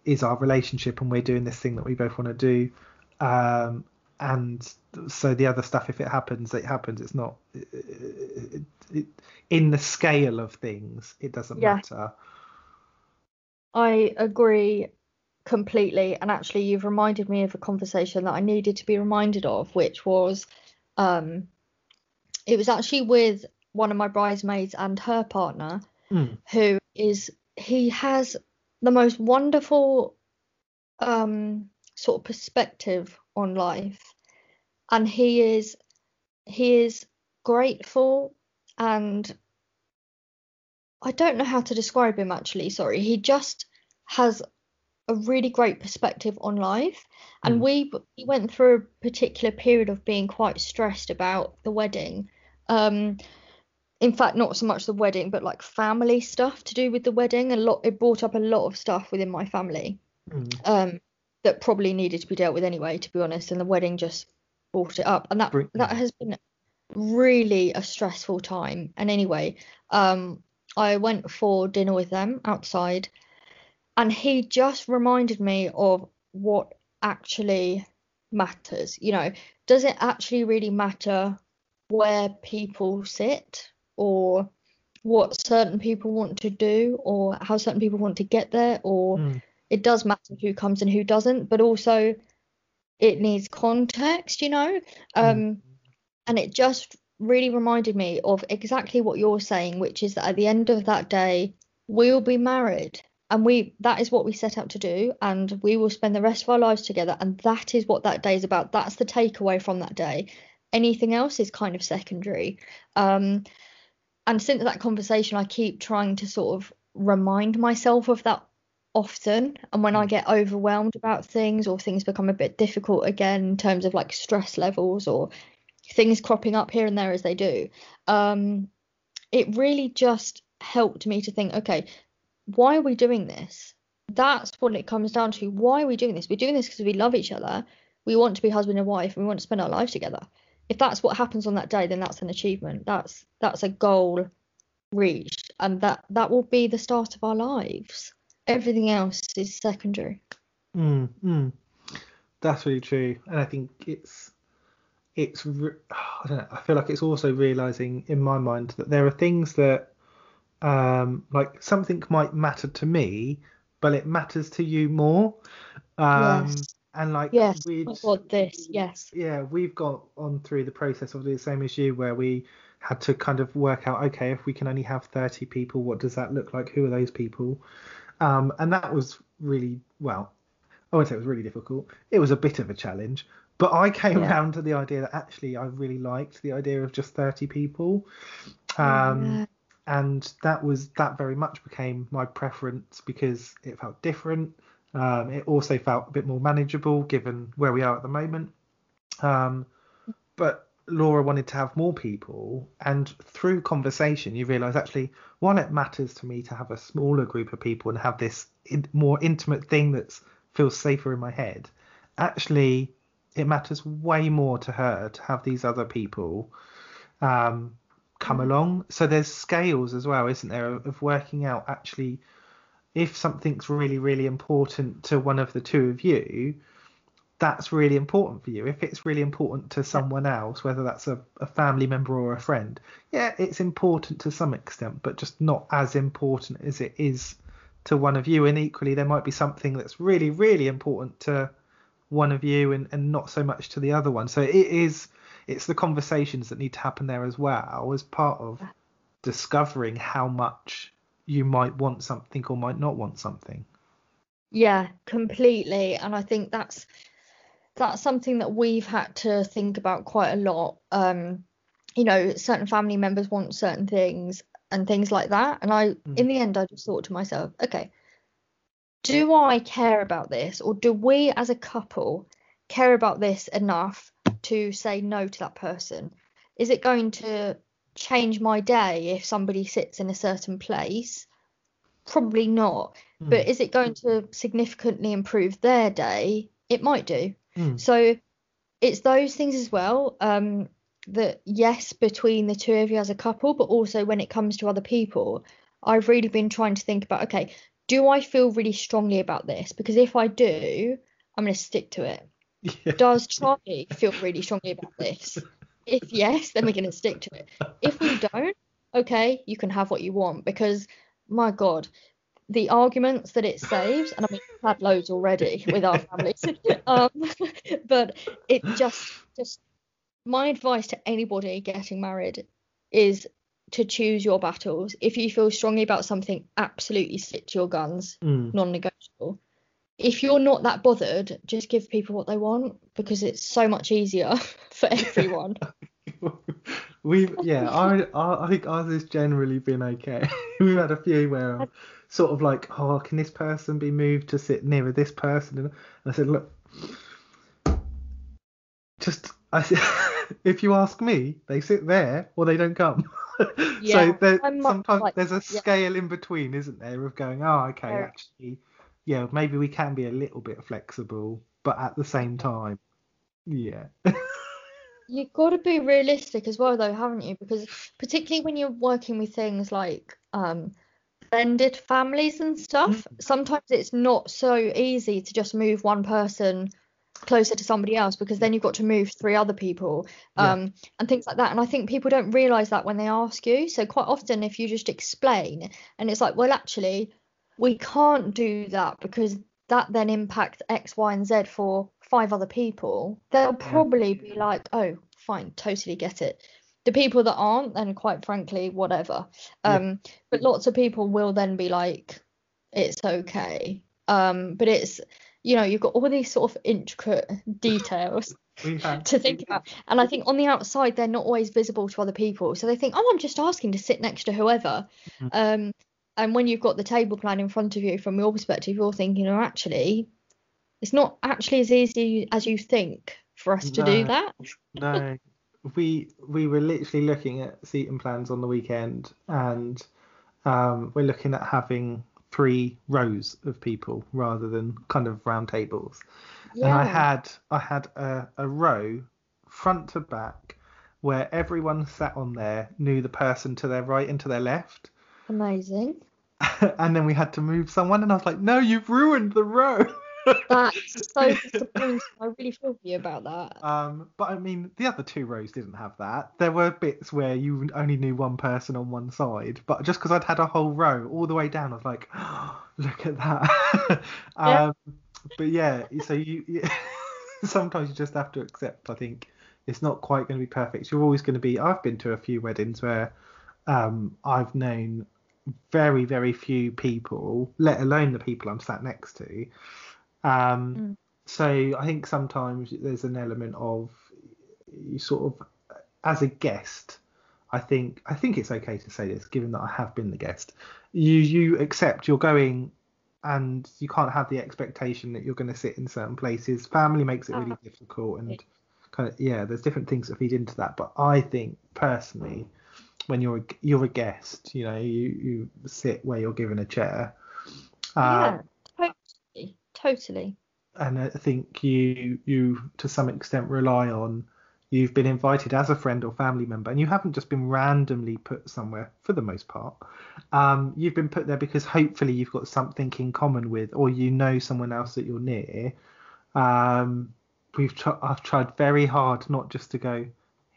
is our relationship and we're doing this thing that we both want to do. Um and so the other stuff if it happens it happens. It's not it, it, in the scale of things it doesn't Yeah. matter. I agree completely. And actually, you've reminded me of a conversation that I needed to be reminded of, which was um, it was actually with one of my bridesmaids and her partner, Mm. who is he has the most wonderful um, sort of perspective on life, and he is he is grateful and I don't know how to describe him actually, sorry. He just has a really great perspective on life. And Mm. we we went through a particular period of being quite stressed about the wedding. Um, in fact, not so much the wedding, but like family stuff to do with the wedding. A lot, it brought up a lot of stuff within my family Mm. um, that probably needed to be dealt with anyway, to be honest. And the wedding just brought it up, and that that has been really a stressful time. And anyway, um, I went for dinner with them outside, and he just reminded me of what actually matters. You know, does it actually really matter where people sit or what certain people want to do or how certain people want to get there or Mm. it does matter who comes and who doesn't but also it needs context you know um and it just really reminded me of exactly what you're saying which is that at the end of that day we will be married and we that is what we set out to do and we will spend the rest of our lives together and that is what that day is about. That's the takeaway from that day. Anything else is kind of secondary. Um and since that conversation i keep trying to sort of remind myself of that often. And when i get overwhelmed about things or things become a bit difficult again in terms of like stress levels or things cropping up here and there as they do um it really just helped me to think okay why are we doing this? That's what it comes down to. Why are we doing this? We're doing this because we love each other. We want to be husband and wife and we want to spend our lives together. If that's what happens on that day then that's an achievement. That's that's a goal reached and that that will be the start of our lives. Everything else is secondary. Mm, mm. That's really true, and I think it's it's I don't know. I feel like it's also realizing in my mind that there are things that um like something might matter to me, but it matters to you more. Um, Yes. and like yes my god this yes yeah, we've got on through the process of the same as you where we had to kind of work out, okay, if we can only have 30 people, what does that look like? Who are those people? Um, and that was really, well, I wouldn't say it was really difficult. It was a bit of a challenge. But I came Yeah. around to the idea that actually I really liked the idea of just 30 people. Um, Yeah. And that was that very much became my preference because it felt different. Um, it also felt a bit more manageable given where we are at the moment. Um, but Laura wanted to have more people, and through conversation, you realise actually, while it matters to me to have a smaller group of people and have this in, more intimate thing that feels safer in my head, actually, it matters way more to her to have these other people um, come along. So there's scales as well, isn't there, of working out actually if something's really, really important to one of the two of you, that's really important for you. If it's really important to someone else, whether that's a, a family member or a friend, yeah, it's important to some extent, but just not as important as it is to one of you. And equally, there might be something that's really, really important to one of you and, and not so much to the other one. So it is, it's the conversations that need to happen there as well as part of discovering how much you might want something or might not want something. Yeah, completely. And I think that's that's something that we've had to think about quite a lot. Um, you know, certain family members want certain things and things like that. And I, in the end, I just thought to myself, okay, do I care about this, or do we as a couple care about this enough to say no to that person? Is it going to change my day if somebody sits in a certain place? Probably not. But is it going to significantly improve their day? It might do. Mm. So it's those things as well. Um, that yes, between the two of you as a couple, but also when it comes to other people, I've really been trying to think about okay, do I feel really strongly about this? Because if I do, I'm going to stick to it. Does Charlie feel really strongly about this? If yes, then we're going to stick to it. If we don't, okay, you can have what you want because my God, the arguments that it saves, and I mean, we've had loads already with our families, um, but it just, just my advice to anybody getting married is to choose your battles. If you feel strongly about something, absolutely stick to your guns, Mm. non-negotiable. If you're not that bothered, just give people what they want because it's so much easier for everyone. We've yeah, I, I I think ours has generally been okay. We've had a few where I'm sort of like, oh, can this person be moved to sit nearer this person? And I said, look, just I said, if you ask me, they sit there or they don't come. Yeah, so there, sometimes like- there's a yeah. scale in between, isn't there, of going, oh, okay, actually, yeah, maybe we can be a little bit flexible, but at the same time, yeah. You've got to be realistic as well, though, haven't you? Because particularly when you're working with things like um, blended families and stuff, sometimes it's not so easy to just move one person closer to somebody else because then you've got to move three other people Yeah. um, and things like that. And I think people don't realize that when they ask you. So quite often, if you just explain, and it's like, well, actually, we can't do that because that then impacts X, Y, and Z for five other people, they'll probably be like, oh, fine, totally get it. The people that aren't, then quite frankly, whatever. Yeah. Um, but lots of people will then be like, it's okay. Um, but it's, you know, you've got all these sort of intricate details to think about. And I think on the outside, they're not always visible to other people. So they think, oh, I'm just asking to sit next to whoever. Mhm. Um, and when you've got the table plan in front of you from your perspective, you're thinking, oh, actually, it's not actually as easy as you think for us to do that. no we we were literally looking at seating plans on the weekend and um we're looking at having three rows of people rather than kind of round tables Yeah. and i had i had a, a row front to back where everyone sat on there knew the person to their right and to their left Amazing. and then we had to move someone and i was like no you've ruined the row That's so disappointing. I really feel for you about that. Um, but I mean, the other two rows didn't have that. There were bits where you only knew one person on one side, but just because I'd had a whole row all the way down, I was like, look at that. Yeah. um, but yeah, so you, you sometimes you just have to accept. I think it's not quite going to be perfect. You're always going to be. I've been to a few weddings where um, I've known very, very few people, let alone the people I'm sat next to. Um, Mm. So I think sometimes there's an element of you sort of, as a guest, I think I think it's okay to say this, given that I have been the guest. You you accept you're going, and you can't have the expectation that you're going to sit in certain places. Family makes it really difficult, and kind of yeah, there's different things that feed into that. But I think personally, when you're a, you're a guest, you know, you you sit where you're given a chair. Uh, yeah, totally, totally. and I think you you to some extent rely on you've been invited as a friend or family member and you haven't just been randomly put somewhere for the most part um, you've been put there because hopefully you've got something in common with or you know someone else that you're near um, we've tr- I've tried very hard not just to go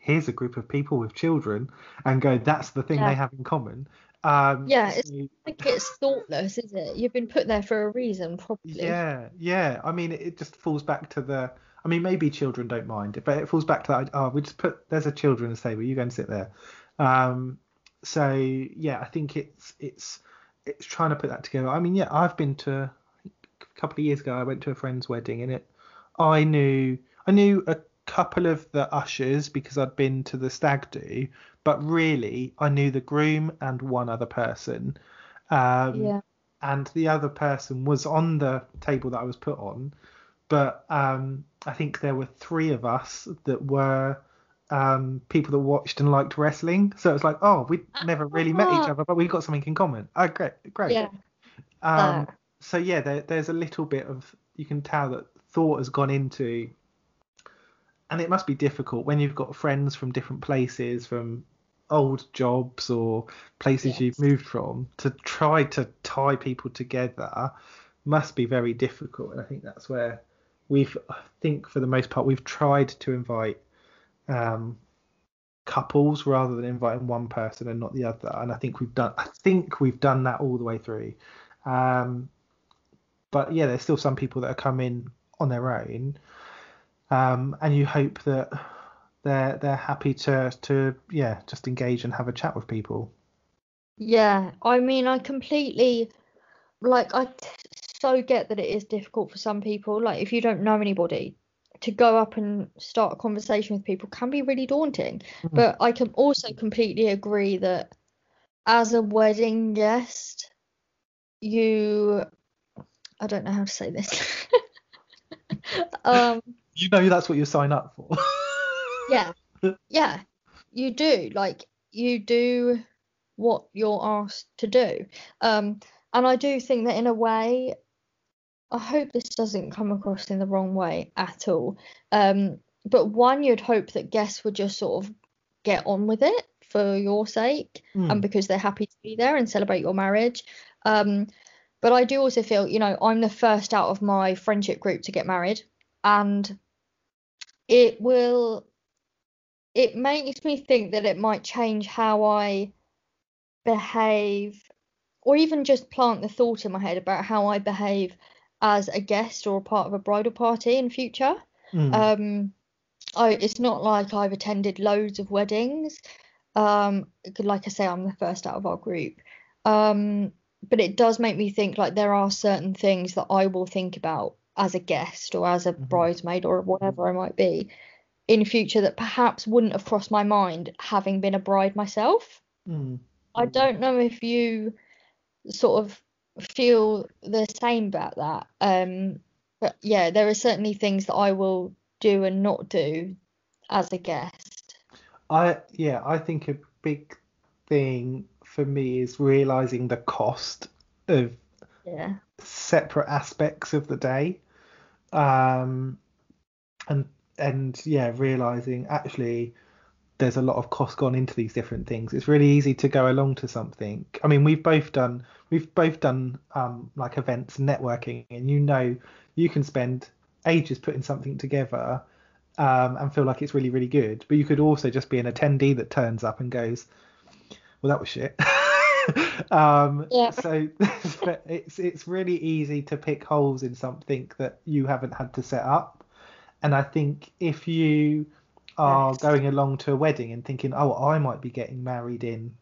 here's a group of people with children and go that's the thing Yeah. they have in common um, Yeah, it's so- think it's thoughtless, is it? You've been put there for a reason, probably. Yeah, yeah. I mean, it, it just falls back to the. I mean, maybe children don't mind but it falls back to that. Oh, we just put there's a children's table. You go and sit there. Um, so yeah, I think it's it's it's trying to put that together. I mean, yeah, I've been to a couple of years ago. I went to a friend's wedding, and it I knew I knew a couple of the ushers because I'd been to the stag do, but really I knew the groom and one other person. Um, Yeah. and the other person was on the table that I was put on, but um, I think there were three of us that were um, people that watched and liked wrestling. So it was like, oh, we never really met each other, but we got something in common. Oh, great, great. Yeah. Um, Fair. so yeah, there, there's a little bit of you can tell that thought has gone into, and it must be difficult when you've got friends from different places, from old jobs or places you've moved from, to try to tie people together must be very difficult. And I think that's where we've, I think for the most part, we've tried to invite um, couples rather than inviting one person and not the other. And I think we've done, I think we've done that all the way through. Um, but yeah, there's still some people that are coming on their own, um, and you hope that they're they're happy to to yeah just engage and have a chat with people. Yeah, I mean, I completely like I t- so get that it is difficult for some people. Like if you don't know anybody, to go up and start a conversation with people can be really daunting. But I can also completely agree that as a wedding guest, you I don't know how to say this. um You know that's what you sign up for. yeah yeah you do like you do what you're asked to do. Um, and I do think that in a way, I hope this doesn't come across in the wrong way at all. Um, but one, you'd hope that guests would just sort of get on with it for your sake Mm. and because they're happy to be there and celebrate your marriage. Um, but I do also feel, you know, I'm the first out of my friendship group to get married, and it will, it makes me think that it might change how I behave, or even just plant the thought in my head about how I behave as a guest or a part of a bridal party in future. Mm. Um, I, it's not like I've attended loads of weddings. Um, like I say, I'm the first out of our group. Um, but it does make me think like there are certain things that I will think about as a guest or as a bridesmaid or whatever I might be in future that perhaps wouldn't have crossed my mind having been a bride myself. Mm. I don't know if you sort of feel the same about that. Um, but yeah, there are certainly things that I will do and not do as a guest. I yeah, I think a big thing for me is realizing the cost of Yeah. Separate aspects of the day. Um and and yeah, realizing actually there's a lot of cost gone into these different things. It's really easy to go along to something. I mean, we've both done we've both done um like events networking and you know you can spend ages putting something together um, and feel like it's really, really good. But you could also just be an attendee that turns up and goes, "Well, that was shit." um, Yeah. So it's it's really easy to pick holes in something that you haven't had to set up. And I think if you are going along to a wedding and thinking, "Oh, I might be getting married in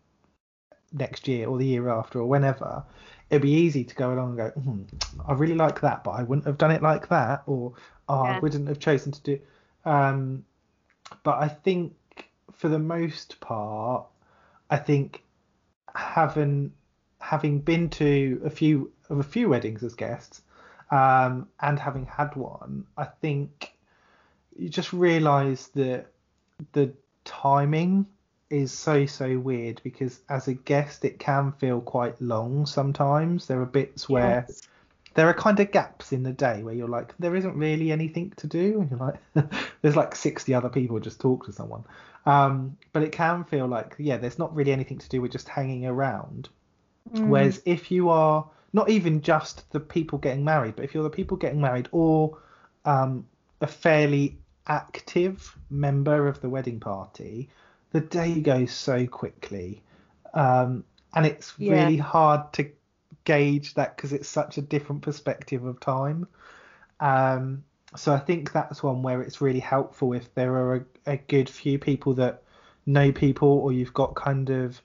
next year or the year after or whenever," it'd be easy to go along and go, hmm, "I really like that, but I wouldn't have done it like that," or "Oh, I wouldn't have chosen to do." Um, but I think for the most part, I think having having been to a few of a few weddings as guests, um, and having had one, I think you just realise that the timing is so so weird because as a guest it can feel quite long sometimes. There are bits where there are kind of gaps in the day where you're like, there isn't really anything to do, and you're like, there's like 60 other people just talk to someone. Um, but it can feel like, yeah, there's not really anything to do with just hanging around. Mm. Whereas if you are not even just the people getting married, but if you're the people getting married or um, a fairly active member of the wedding party, the day goes so quickly. Um, and it's Yeah. really hard to gauge that because it's such a different perspective of time. Um, so I think that's one where it's really helpful if there are a, a good few people that know people, or you've got kind of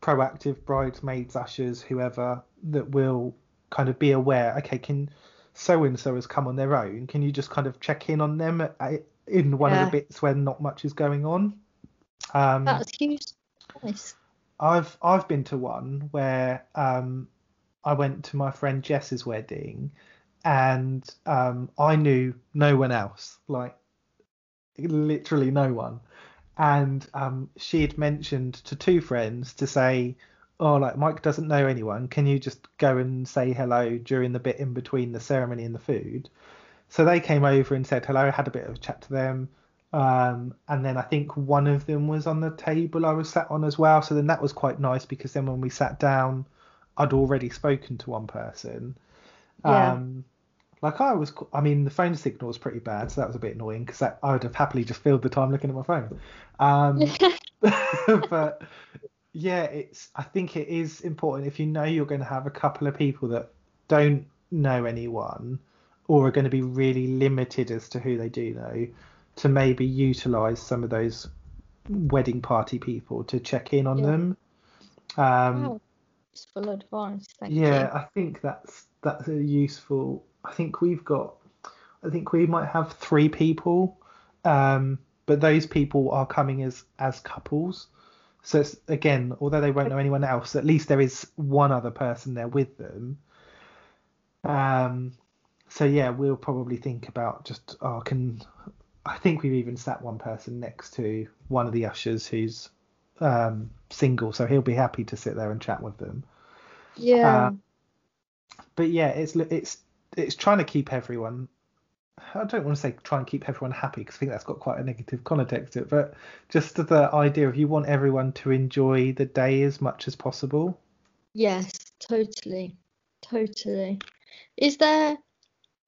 proactive bridesmaids, ushers, whoever that will kind of be aware. Okay, can so and so has come on their own? Can you just kind of check in on them at, in one Yeah. of the bits when not much is going on? Um, That's huge. Nice. I've I've been to one where um, I went to my friend Jess's wedding, and um, I knew no one else, like literally no one. And um, she had mentioned to two friends to say, "Oh, like Mike doesn't know anyone. Can you just go and say hello during the bit in between the ceremony and the food?" So they came over and said hello. Had a bit of a chat to them. Um, and then I think one of them was on the table I was sat on as well. So then that was quite nice because then when we sat down, I'd already spoken to one person. Yeah. Um, like I was, I mean, the phone signal was pretty bad, so that was a bit annoying because I would have happily just filled the time looking at my phone. Um, but yeah, it's. I think it is important if you know you're going to have a couple of people that don't know anyone or are going to be really limited as to who they do know to maybe utilize some of those wedding party people to check in on Yeah. them. Um, Wow. Useful advice. Thank yeah, you. I think that's that's a useful. I think we've got. I think we might have three people, um, but those people are coming as as couples. So it's, again, although they won't know anyone else, at least there is one other person there with them. Um, so yeah, we'll probably think about just oh, can I think we've even sat one person next to one of the ushers who's um, single, so he'll be happy to sit there and chat with them. Yeah. Uh, but yeah, it's it's it's trying to keep everyone. I don't want to say try and keep everyone happy because I think that's got quite a negative context to it. But just the idea of you want everyone to enjoy the day as much as possible. Yes, totally, totally. Is there,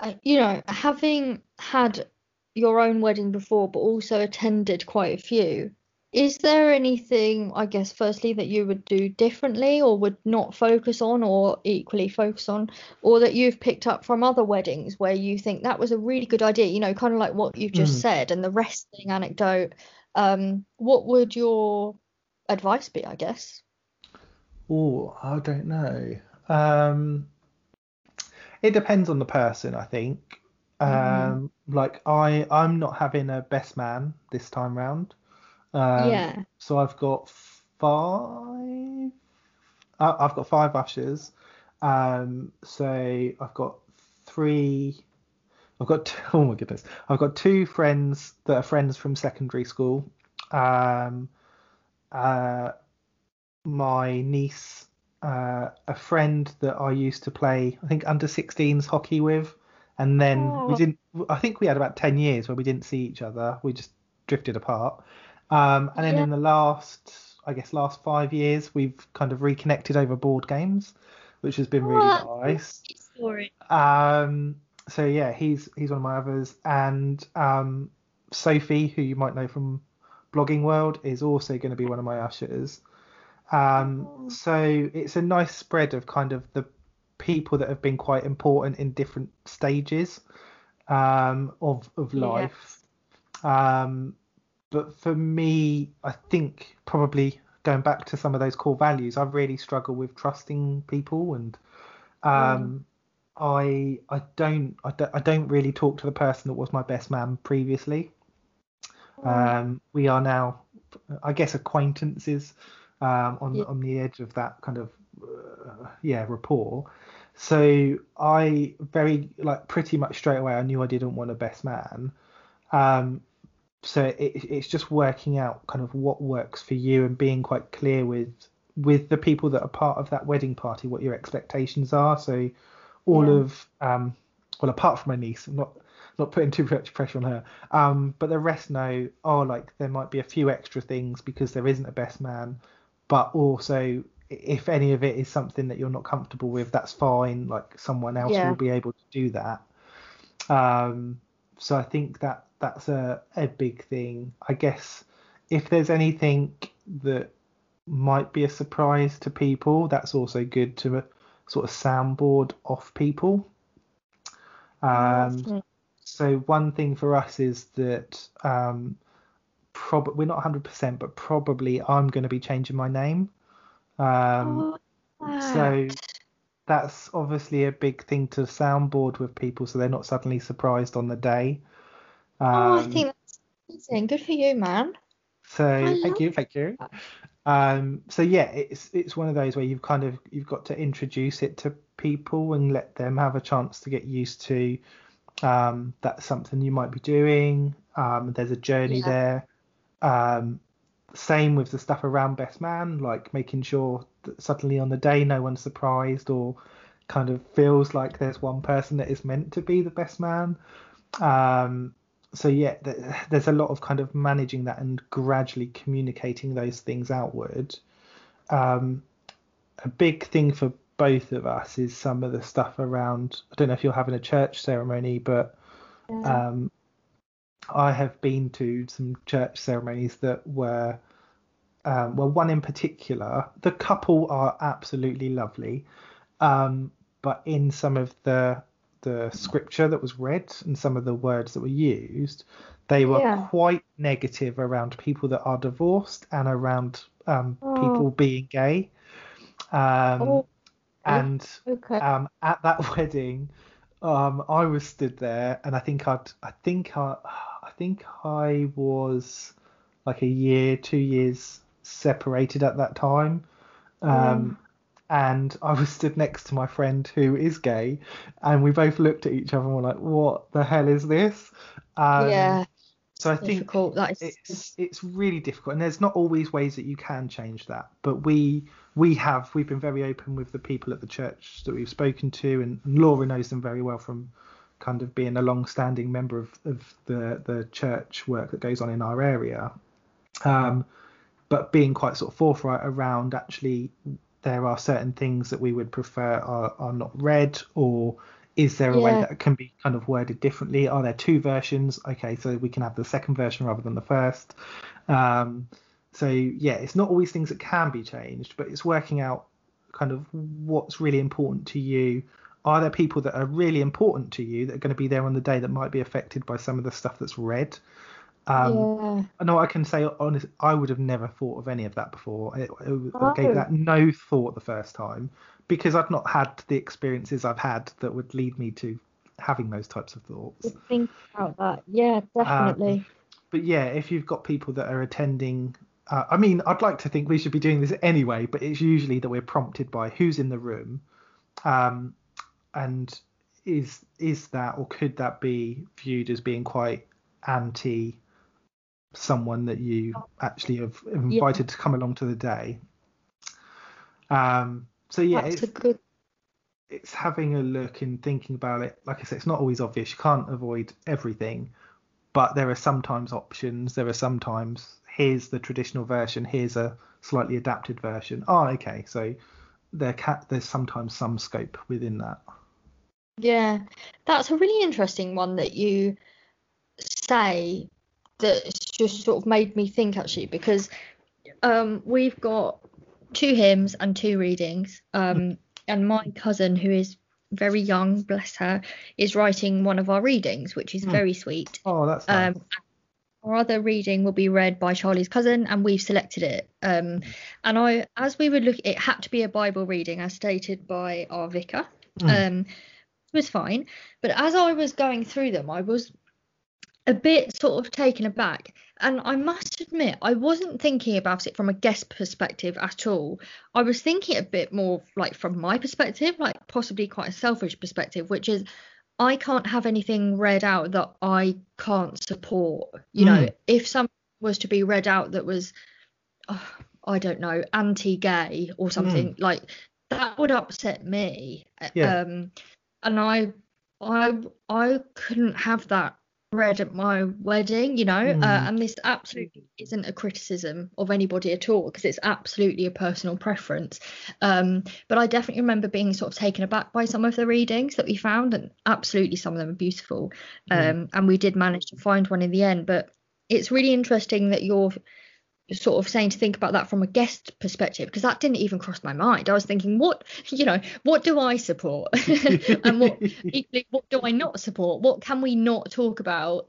uh, you know, having had your own wedding before, but also attended quite a few, is there anything, I guess, firstly, that you would do differently or would not focus on or equally focus on, or that you've picked up from other weddings where you think that was a really good idea, you know, kind of like what you've just Mm. said and the wrestling anecdote? Um, what would your advice be, I guess? Oh, I don't know. Um, it depends on the person, I think. Um, like I, I'm not having a best man this time round. Um, Yeah. So I've got five. Uh, I've got five ushers. Um, so I've got three. I've got two, oh my goodness. I've got two friends that are friends from secondary school. Um, uh, my niece, uh, a friend that I used to play, I think under 16s hockey with, and then we Oh. didn't. I think we had about 10 years where we didn't see each other. We just drifted apart. Um, and then Yeah. in the last, I guess, last five years, we've kind of reconnected over board games, which has been really Oh, nice. Um, so yeah, he's he's one of my others, and um, Sophie, who you might know from Blogging World, is also going to be one of my ushers. Um, so it's a nice spread of kind of the people that have been quite important in different stages um, of of life. Um, but for me, I think probably going back to some of those core values, I really struggle with trusting people and um, I I don't, I don't I don't really talk to the person that was my best man previously. Um, we are now, I guess, acquaintances um, on Yeah. on the edge of that kind of uh, yeah rapport. So I very like pretty much straight away I knew I didn't want a best man. Um, so it, it's just working out kind of what works for you and being quite clear with with the people that are part of that wedding party what your expectations are. So all Yeah. of um, well apart from my niece, I'm not not putting too much pressure on her. Um, but the rest know oh like there might be a few extra things because there isn't a best man, but also if any of it is something that you're not comfortable with, that's fine. Like someone else Yeah. will be able to do that. Um, so I think that that's a, a big thing. I guess if there's anything that might be a surprise to people, that's also good to uh, sort of soundboard off people. Um, so one thing for us is that um, prob- we're not 100%, but probably I'm going to be changing my name. Um, Oh, so. That's obviously a big thing to soundboard with people so they're not suddenly surprised on the day. Um, Oh, I think that's amazing. Good for you, man. so thank you, thank you. Um, so yeah, it's it's one of those where you've kind of you've got to introduce it to people and let them have a chance to get used to um, that's something you might be doing. Um, there's a journey Yeah. there. Um, same with the stuff around best man, like making sure suddenly on the day no one's surprised or kind of feels like there's one person that is meant to be the best man. Um, so yeah, th- there's a lot of kind of managing that and gradually communicating those things outward. Um, a big thing for both of us is some of the stuff around. I don't know if you're having a church ceremony, but Yeah. um, I have been to some church ceremonies that were, um, well, one in particular. The couple are absolutely lovely, um, but in some of the the scripture that was read and some of the words that were used, they were Yeah. quite negative around people that are divorced and around um, Oh. people being gay. Um, Oh, and okay. um, at that wedding, um, I was stood there, and I think I'd, I think I, I think I was like a year, two years separated at that time, um, and I was stood next to my friend who is gay, and we both looked at each other and were like, "What the hell is this?" Um, yeah. So I think difficult. Is it's it's really difficult, and there's not always ways that you can change that. But we we have we've been very open with the people at the church that we've spoken to, and Laura knows them very well from kind of being a long-standing member of, of the the church work that goes on in our area. Um, but being quite sort of forthright around actually there are certain things that we would prefer are, are not read or is there a way that can be kind of worded differently? Are there two versions? Okay so we can have the second version rather than the first. Um, so yeah it's not always things that can be changed but it's working out kind of what's really important to you. Are there people that are really important to you that are going to be there on the day that might be affected by some of the stuff that's read um, yeah. I know I can say honest. I would have never thought of any of that before. I, I gave Oh. that no thought the first time because I've not had the experiences I've had that would lead me to having those types of thoughts. Good Think about that. Yeah, definitely. But yeah, if you've got people that are attending, uh, I mean, I'd like to think we should be doing this anyway, but it's usually that we're prompted by who's in the room, um, and is is that or could that be viewed as being quite anti someone that you actually have invited to come along to the day? Um, so yeah, That's it's, a good. it's having a look and thinking about it. Like I said, it's not always obvious. You can't avoid everything, but there are sometimes options. There are sometimes here's the traditional version, here's a slightly adapted version. Oh, okay. So there ca- there's sometimes some scope within that. Yeah, that's a really interesting one that you say that's just sort of made me think actually because um we've got two hymns and two readings um and my cousin who is very young bless her is writing one of our readings which is Hmm. very sweet Oh, that's nice. um our other reading will be read by Charlie's cousin, and we've selected it. Um, and I, as we were looking, it had to be a Bible reading, as stated by our vicar. Mm. Um, it was fine, but as I was going through them, I was a bit sort of taken aback. And I must admit, I wasn't thinking about it from a guest perspective at all. I was thinking a bit more like from my perspective, like possibly quite a selfish perspective, which is I can't have anything read out that I can't support. You know, Mm. if something was to be read out that was, oh, I don't know, anti-gay or something like that would upset me. Yeah. Um, and I, I, I couldn't have that read at my wedding. You know, uh, Mm. and this absolutely isn't a criticism of anybody at all because it's absolutely a personal preference. Um, but I definitely remember being sort of taken aback by some of the readings that we found, and absolutely some of them are beautiful. Um, and we did manage to find one in the end. But it's really interesting that you're sort of saying to think about that from a guest perspective because that didn't even cross my mind. I was thinking, what you know, what do I support, and what equally, what do I not support? What can we not talk about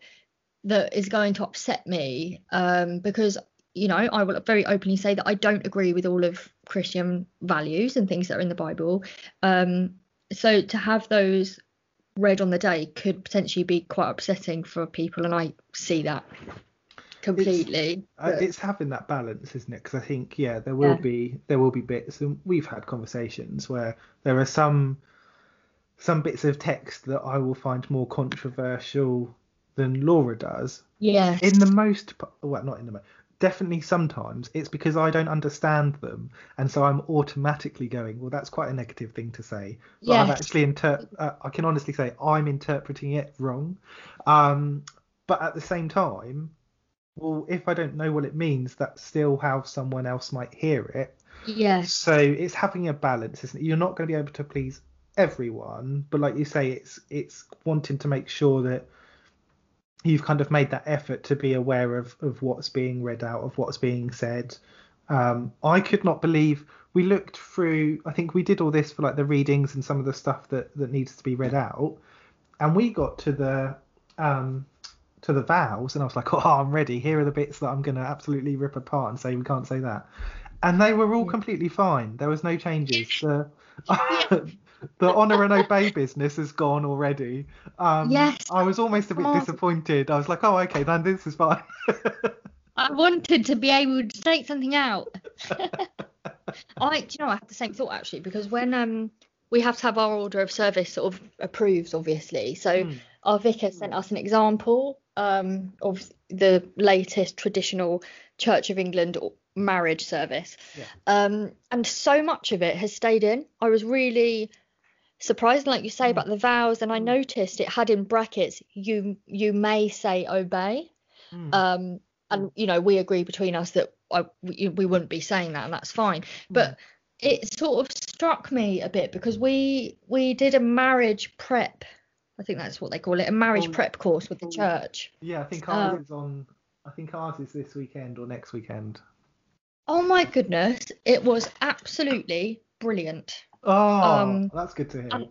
that is going to upset me? Um, because you know, I will very openly say that I don't agree with all of Christian values and things that are in the Bible. Um, so to have those read on the day could potentially be quite upsetting for people, and I see that completely. Uh, but- it's having that balance, isn't it? Because I think yeah, there will Yeah. be there will be bits, and we've had conversations where there are some some bits of text that I will find more controversial than Laura does. Yeah. In the most, well, not in the most, definitely sometimes it's because I don't understand them, and so I'm automatically going, well, that's quite a negative thing to say. But Yes. actually inter- uh, I can honestly say I'm interpreting it wrong. Um, but at the same time, well, if I don't know what it means, that's still how someone else might hear it. Yes. So it's having a balance, isn't it? You're not going to be able to please everyone, but like you say, it's it's wanting to make sure that you've kind of made that effort to be aware of of what's being read out, of what's being said. Um, I could not believe we looked through. I think we did all this for like the readings and some of the stuff that that needs to be read out, and we got to the um, to the vows, and I was like, oh, I'm ready. Here are the bits that I'm going to absolutely rip apart and say we can't say that. And they were all completely fine. There was no changes. The, the honour and obey business is gone already. Um, Yes. I was almost a bit Oh. disappointed. I was like, oh, okay, then this is fine. I wanted to be able to take something out. I, do you know, I had the same thought actually because when um we have to have our order of service sort of approved, obviously. So Hmm. our vicar sent us an example um, of the latest traditional Church of England marriage service. Yeah. Um, and so much of it has stayed in. I was really surprised, like you say, about the vows, and I noticed it had in brackets, you you may say obey. Mm. Um, and you know, we agree between us that I, we, we wouldn't be saying that, and that's fine. But it sort of struck me a bit because we we did a marriage prep. I think that's what they call it, a marriage Oh, prep course with the church. Yeah, I think ours Um, is on. I think ours is this weekend or next weekend. Oh my goodness, it was absolutely brilliant. Oh, Um, that's good to hear.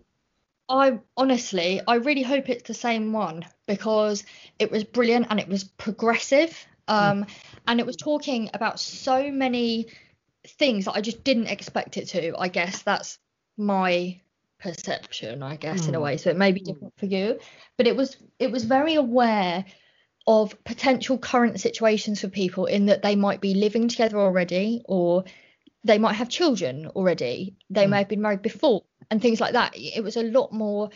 I honestly, I really hope it's the same one because it was brilliant and it was progressive. Um, and it was talking about so many things that I just didn't expect it to. I guess that's my perception, I guess, in a Mm. way. So it may be different for you, but it was it was very aware of potential current situations for people in that they might be living together already or they might have children already. They may have been married before and things like that. It was a lot more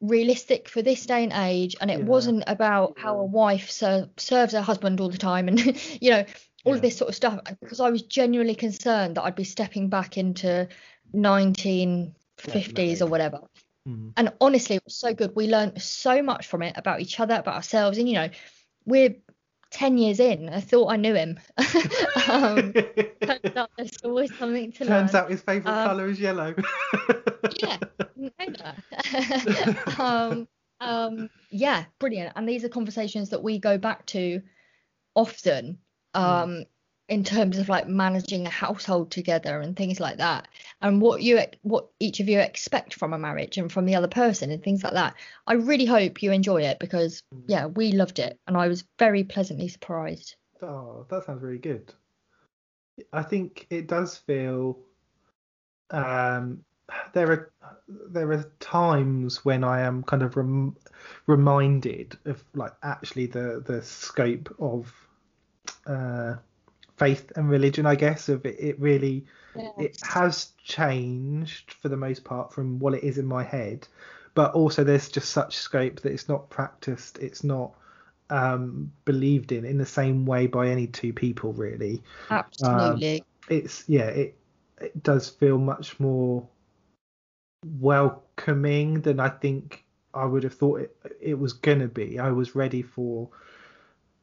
realistic for this day and age and it Yeah. wasn't about how a wife ser- serves her husband all the time and you know all of this sort of stuff. Because i was genuinely concerned that i'd be stepping back into 1950s or whatever. Mm. and honestly it was so good. We learned so much from it about each other about ourselves. And you know we're 10 years in. I thought i knew him. Um turns out there's always something to Turns learn. out his favourite Um, colour is yellow. yeah um um yeah brilliant. And these are conversations that we go back to often. Um in terms of like managing a household together and things like that and what you what each of you expect from a marriage and from the other person and things like that. I really hope you enjoy it because yeah we loved it and i was very pleasantly surprised. Oh, that sounds really good. I think it does feel um there are there are times when I am kind of rem- reminded of like actually the the scope of uh faith and religion I guess of it, it really it has changed for the most part from what it is in my head. But also there's just such scope that it's not practiced it's not um believed in in the same way by any two people really. Absolutely. It's yeah it it does feel much more welcoming than i think i would have thought it, it was gonna be. I was ready for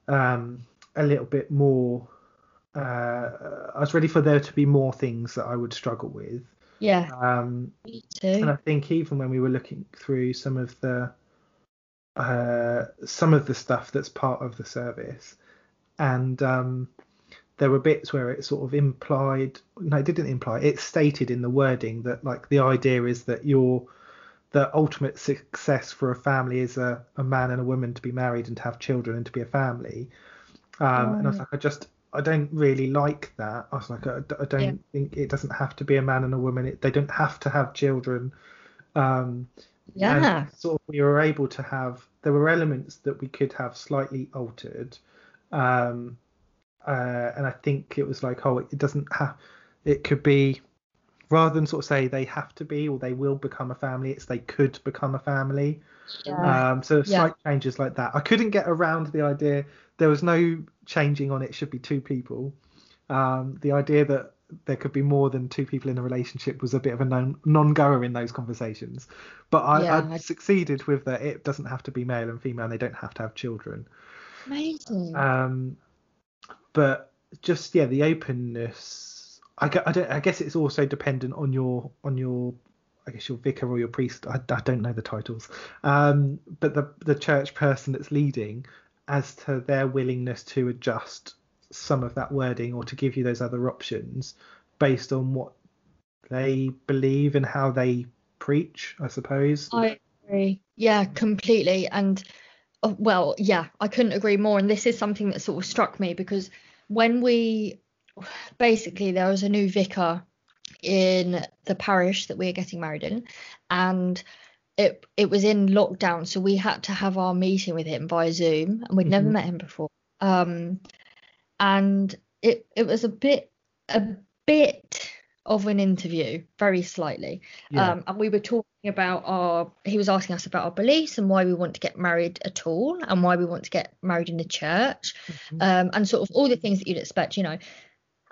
um a little bit more uh i was ready for there to be more things that i would struggle with. Yeah. Um me and I think even when we were looking through some of the uh, some of the stuff that's part of the service, and um, there were bits where it sort of implied no, it didn't imply it stated in the wording that like the idea is that your the ultimate success for a family is a, a man and a woman to be married and to have children and to be a family. Um, And I was like, I just I don't really like that. I was like, I, I don't Yeah. think it doesn't have to be a man and a woman. It, they don't have to have children. Um, yeah and sort of we were able to have there were elements that we could have slightly altered um uh and i think it was like oh it doesn't have it could be rather than sort of say they have to be or they will become a family it's they could become a family yeah um so Yeah. slight changes like that i couldn't get around the idea there was no changing on it should be two people. Um the idea that there could be more than two people in a relationship was a bit of a non- non-goer in those conversations. But I, Yeah, I I- succeeded with that it doesn't have to be male and female and they don't have to have children. Amazing. Um but just yeah the openness I, I, don't, I guess it's also dependent on your on your I guess your vicar or your priest. I, I don't know the titles, um, but the the church person that's leading, as to their willingness to adjust some of that wording or to give you those other options based on what they believe and how they preach. I suppose. I agree. Yeah, completely. And uh, well, yeah, I couldn't agree more. And this is something that sort of struck me because when we basically there was a new vicar in the parish that we are getting married in, and it it was in lockdown, so we had to have our meeting with him via Zoom, and we'd never Mhm. met him before. Um, and it it was a bit a bit of an interview, very slightly. Yeah. Um, and we were talking about our he was asking us about our beliefs and why we want to get married at all and why we want to get married in the church Mm-hmm. um, and sort of all the things that you'd expect you know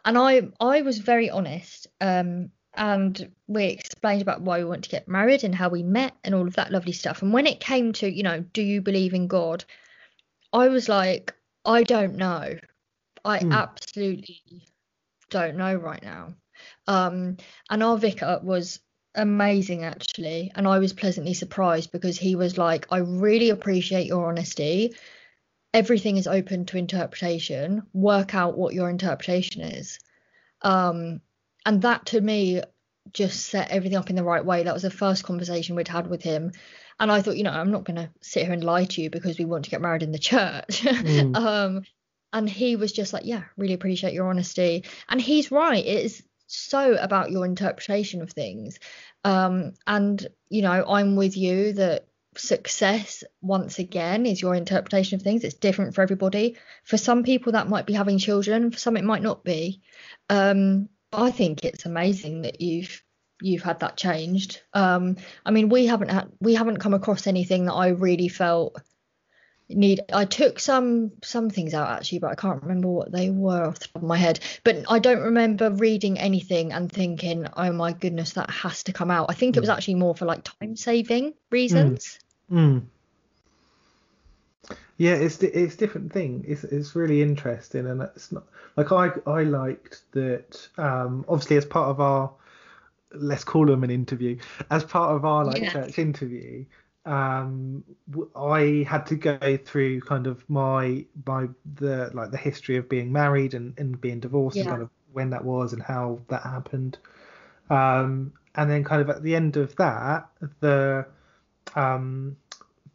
and i i was very honest um, and we explained about why we want to get married and how we met and all of that lovely stuff. And when it came to you know do you believe in god? I was like i don't know. I Hmm. absolutely don't know right now. Um, and our vicar was amazing actually and i was pleasantly surprised because he was like i really appreciate your honesty. Everything is open to interpretation. Work out what your interpretation is. Um, and that to me just set everything up in the right way. That was the first conversation we'd had with him. And i thought you know i'm not going to sit here and lie to you because we want to get married in the church. Mm. um, and he was just like yeah really appreciate your honesty. And he's right. It is so about your interpretation of things. Um, and you know i'm with you that success once again is your interpretation of things. It's different for everybody. For some people that might be having children. For some it might not be. Um, i think it's amazing that you've you've had that changed. Um, i mean we haven't had we haven't come across anything that i really felt need i took some some things out actually but i can't remember what they were off the top of my head. But i don't remember reading anything and thinking oh my goodness that has to come out. I think it was actually more for like time saving reasons. Mm. Yeah, it's it's different thing. It's it's really interesting, and it's not like I I liked that. Um, obviously, as part of our let's call them an interview, as part of our like Yeah. church interview, um, i had to go through kind of my my the like the history of being married and and being divorced and kind of when that was and how that happened. Um, and then kind of at the end of that, the um,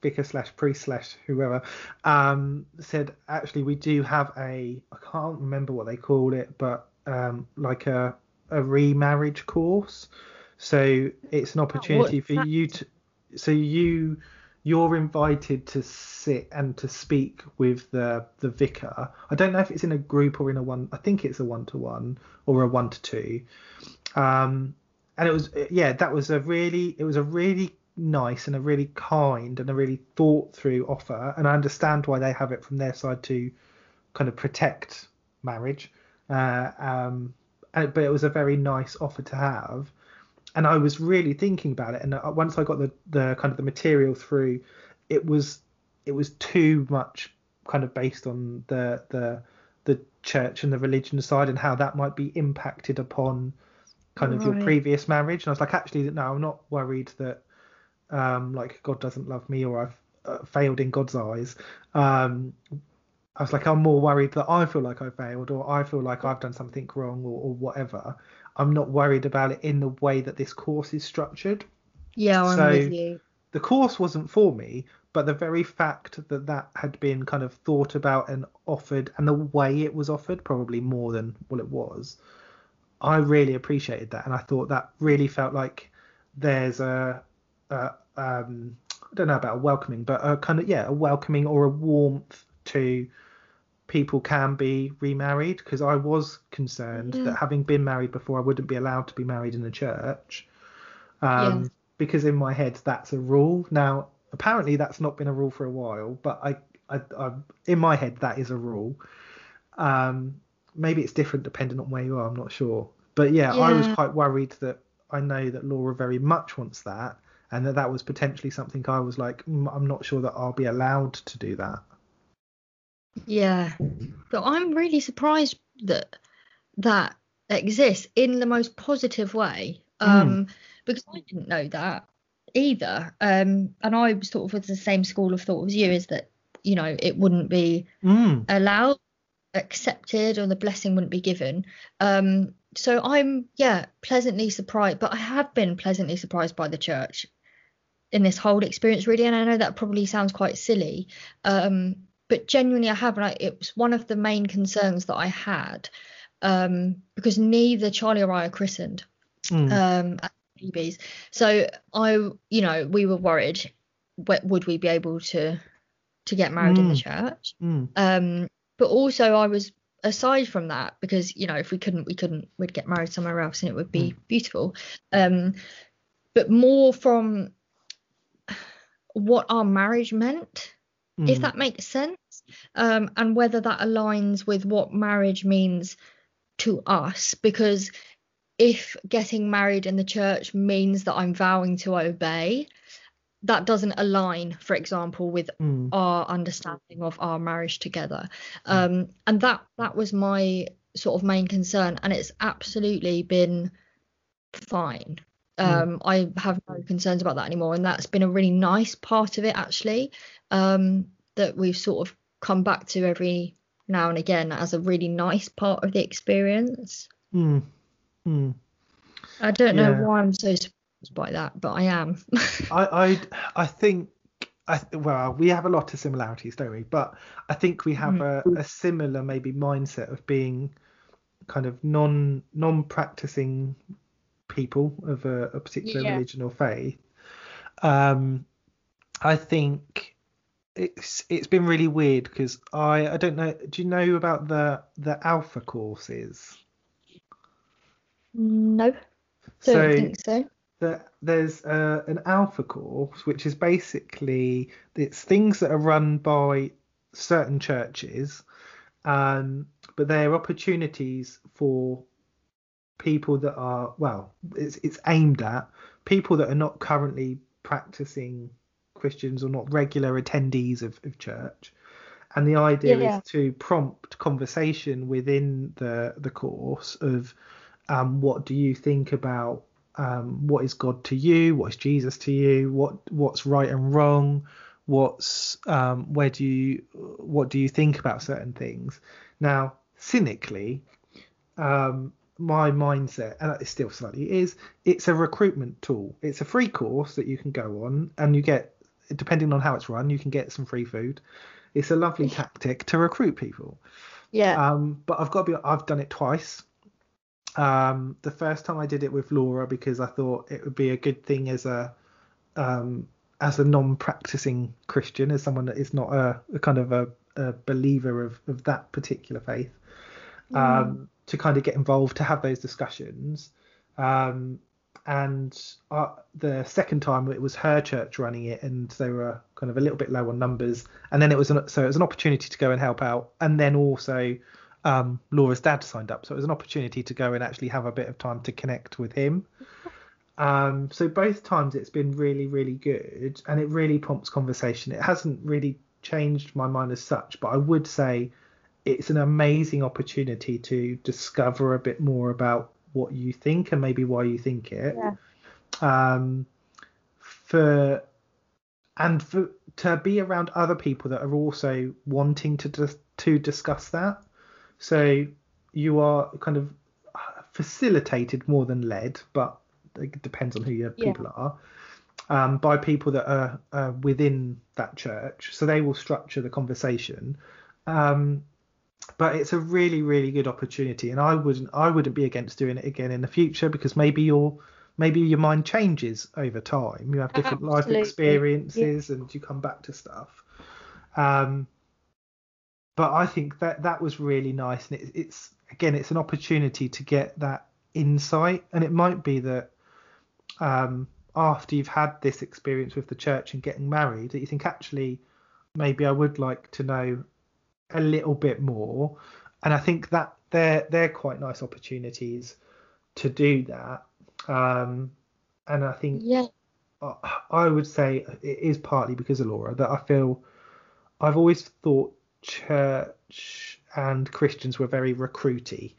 vicar slash priest slash whoever um, said actually we do have a I can't remember what they called it, but um, like a a remarriage course. So it's an opportunity for you to so you you're invited to sit and to speak with the the vicar. I don't know if it's in a group or in a one. I think it's a one to one or a one to two. Um, and it was yeah, that was a really it was a really nice and a really kind and a really thought through offer. And I understand why they have it from their side to kind of protect marriage. Uh, um, and, but it was a very nice offer to have and I was really thinking about it. And uh, once I got the, the kind of the material through, it was it was too much kind of based on the the the church and the religion side and how that might be impacted upon kind of your previous marriage. And I was like, actually, no, I'm not worried that um, like God doesn't love me or I've uh, failed in God's eyes. Um, I was like, I'm more worried that I feel like I failed or I feel like I've done something wrong or, or whatever. I'm not worried about it in the way that this course is structured. yeah i'm So- with you The course wasn't for me, but the very fact that that had been kind of thought about and offered and the way it was offered, probably more than what it was, I really appreciated that. And I thought that really felt like there's a, a um, I don't know about a welcoming, but a kind of, yeah, a welcoming or a warmth to people can be remarried because I was concerned Yeah. that having been married before, I wouldn't be allowed to be married in the church. Um, Yeah. Because in my head, that's a rule. Now, apparently, that's not been a rule for a while, but I, I, I in my head, that is a rule. Um, maybe it's different depending on where you are. I'm not sure. But yeah, I was quite worried that I know that Laura very much wants that, and that that was potentially something I was like, mm, I'm not sure that I'll be allowed to do that. Yeah, but I'm really surprised that that exists in the most positive way. Um, because I didn't know that either. Um, and I was sort of with the same school of thought as you, is that you know it wouldn't be Mm. allowed, accepted, or the blessing wouldn't be given. Um, so I'm yeah pleasantly surprised, but I have been pleasantly surprised by the church in this whole experience really and i know that probably sounds quite silly um but genuinely i have and I, it was one of the main concerns that i had um because neither charlie or i are christened Mm. um babies so i you know we were worried would we be able to to get married in the Mm. church Mm. um but also i was aside from that because you know if we couldn't we couldn't we'd get married somewhere else and it would be beautiful um but more from what our marriage meant, if Mm. that makes sense, um, and whether that aligns with what marriage means to us. Because if getting married in the church means that I'm vowing to obey, that doesn't align, for example, with Mm. our understanding of our marriage together. Um, and that that was my sort of main concern, and it's absolutely been fine. Um, I have no concerns about that anymore, and that's been a really nice part of it actually. Um, that we've sort of come back to every now and again as a really nice part of the experience. Mm. Mm. I don't know Yeah. why I'm so surprised by that, but I am. I, I I think I well we have a lot of similarities, don't we? But I think we have a, a similar maybe mindset of being kind of non non practicing people of a, a particular Yeah. religion or faith. Um, I think it's it's been really weird because I I don't know. Do you know about the the Alpha courses? no, don't So- think so. that there's uh, an alpha course which is basically it's things that are run by certain churches um, but they're opportunities for people that are well it's it's aimed at people that are not currently practicing christians or not regular attendees of, of church and the idea Yeah. is to prompt conversation within the the course of um, what do you think about um, what is God to you? What is Jesus to you? What what's right and wrong? What's um, where do you what do you think about certain things? Now, cynically, um, my mindset, and it still slightly is, it's a recruitment tool. It's a free course that you can go on, and you get, depending on how it's run, you can get some free food. It's a lovely tactic to recruit people. Yeah. Um, but I've got to be, I've done it twice. Um, the first time I did it with Laura because I thought it would be a good thing as a um, as a non-practicing Christian, as someone that is not a, a kind of a, a believer of, of that particular faith, um, to kind of get involved, to have those discussions. Um, and uh, the second time it was her church running it, and they were kind of a little bit low on numbers. And then it was an, so it was an opportunity to go and help out, and then also um, Laura's dad signed up, so it was an opportunity to go and actually have a bit of time to connect with him. Um, so both times it's been really, really good, and it really prompts conversation. It hasn't really changed my mind as such, but I would say it's an amazing opportunity to discover a bit more about what you think and maybe why you think it. Um, for and for to be around other people that are also wanting to dis- to discuss that. So you are kind of facilitated more than led, but it depends on who your Yeah. people are. Um, by people that are uh, within that church, so they will structure the conversation. Um, but it's a really, really good opportunity, and I wouldn't, I wouldn't be against doing it again in the future because maybe your, maybe your mind changes over time. You have different life Absolutely. experiences, and you come back to stuff. Um, but I think that that was really nice, and it, it's again, it's an opportunity to get that insight, and it might be that um, after you've had this experience with the church and getting married, that you think actually maybe I would like to know a little bit more, and I think that they're they're quite nice opportunities to do that. Um, and I think Yeah. I- I would say it is partly because of Laura that I feel I've always thought church and Christians were very recruity.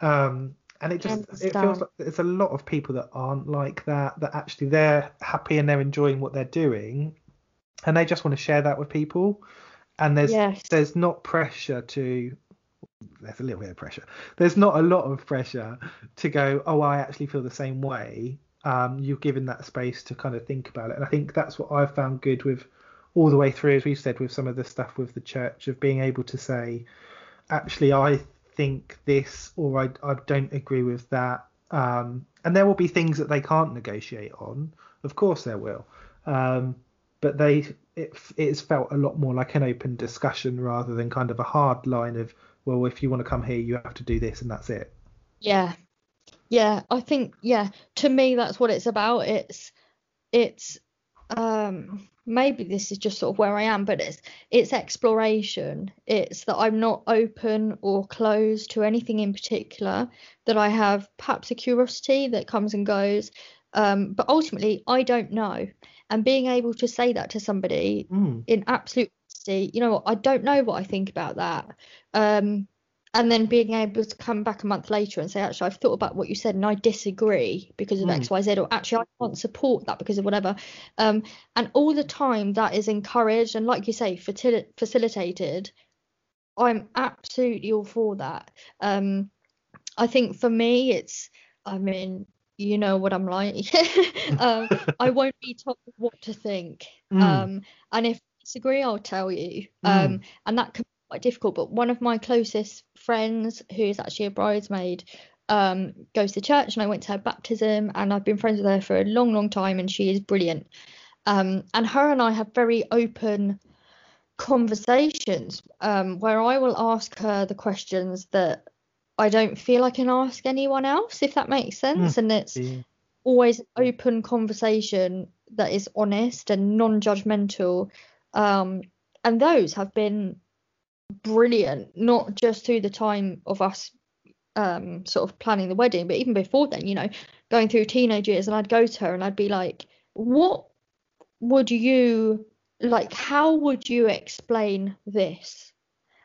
Um, and it just it feels like there's a lot of people that aren't like that, that actually they're happy and they're enjoying what they're doing and they just want to share that with people. And there's Yes. there's not pressure to there's a little bit of pressure. There's not a lot of pressure to go, oh, I actually feel the same way. Um, you're given that space to kind of think about it. And I think that's what I've found good with all the way through, as we've said, with some of the stuff with the church, of being able to say, actually, I think this, or I, I don't agree with that. Um, and there will be things that they can't negotiate on. Of course, there will. Um, but they it it's felt a lot more like an open discussion rather than kind of a hard line of well if you want to come here you have to do this and that's it Yeah. Yeah, I think yeah, to me that's what it's about. It's it's um maybe this is just sort of where I am, but it's it's exploration. It's that I'm not open or closed to anything in particular, that I have perhaps a curiosity that comes and goes. Um, but ultimately I don't know. And being able to say that to somebody Mm. in absolute honesty, you know what, I don't know what I think about that. Um, and then being able to come back a month later and say, actually, I've thought about what you said and I disagree because of Mm. X, Y, Z, or actually, I can't support that because of whatever. Um, and all the time that is encouraged and, like you say, facil- facilitated. I'm absolutely all for that. Um, I think for me, it's, I mean, you know what I'm like. um, I won't be told what to think. Mm. Um, and if I disagree, I'll tell you. Um, Mm. and that can be quite difficult. But one of my closest friends, who is actually a bridesmaid, um, goes to church, and I went to her baptism, and I've been friends with her for a long, long time, and she is brilliant. Um, and her and I have very open conversations um, where I will ask her the questions that I don't feel I can ask anyone else, if that makes sense. And it's Yeah. always open conversation that is honest and non-judgmental. Um, and those have been brilliant, not just through the time of us um, sort of planning the wedding, but even before then, you know, going through teenage years, and I'd go to her and I'd be like, "What would you like? How would you explain this?"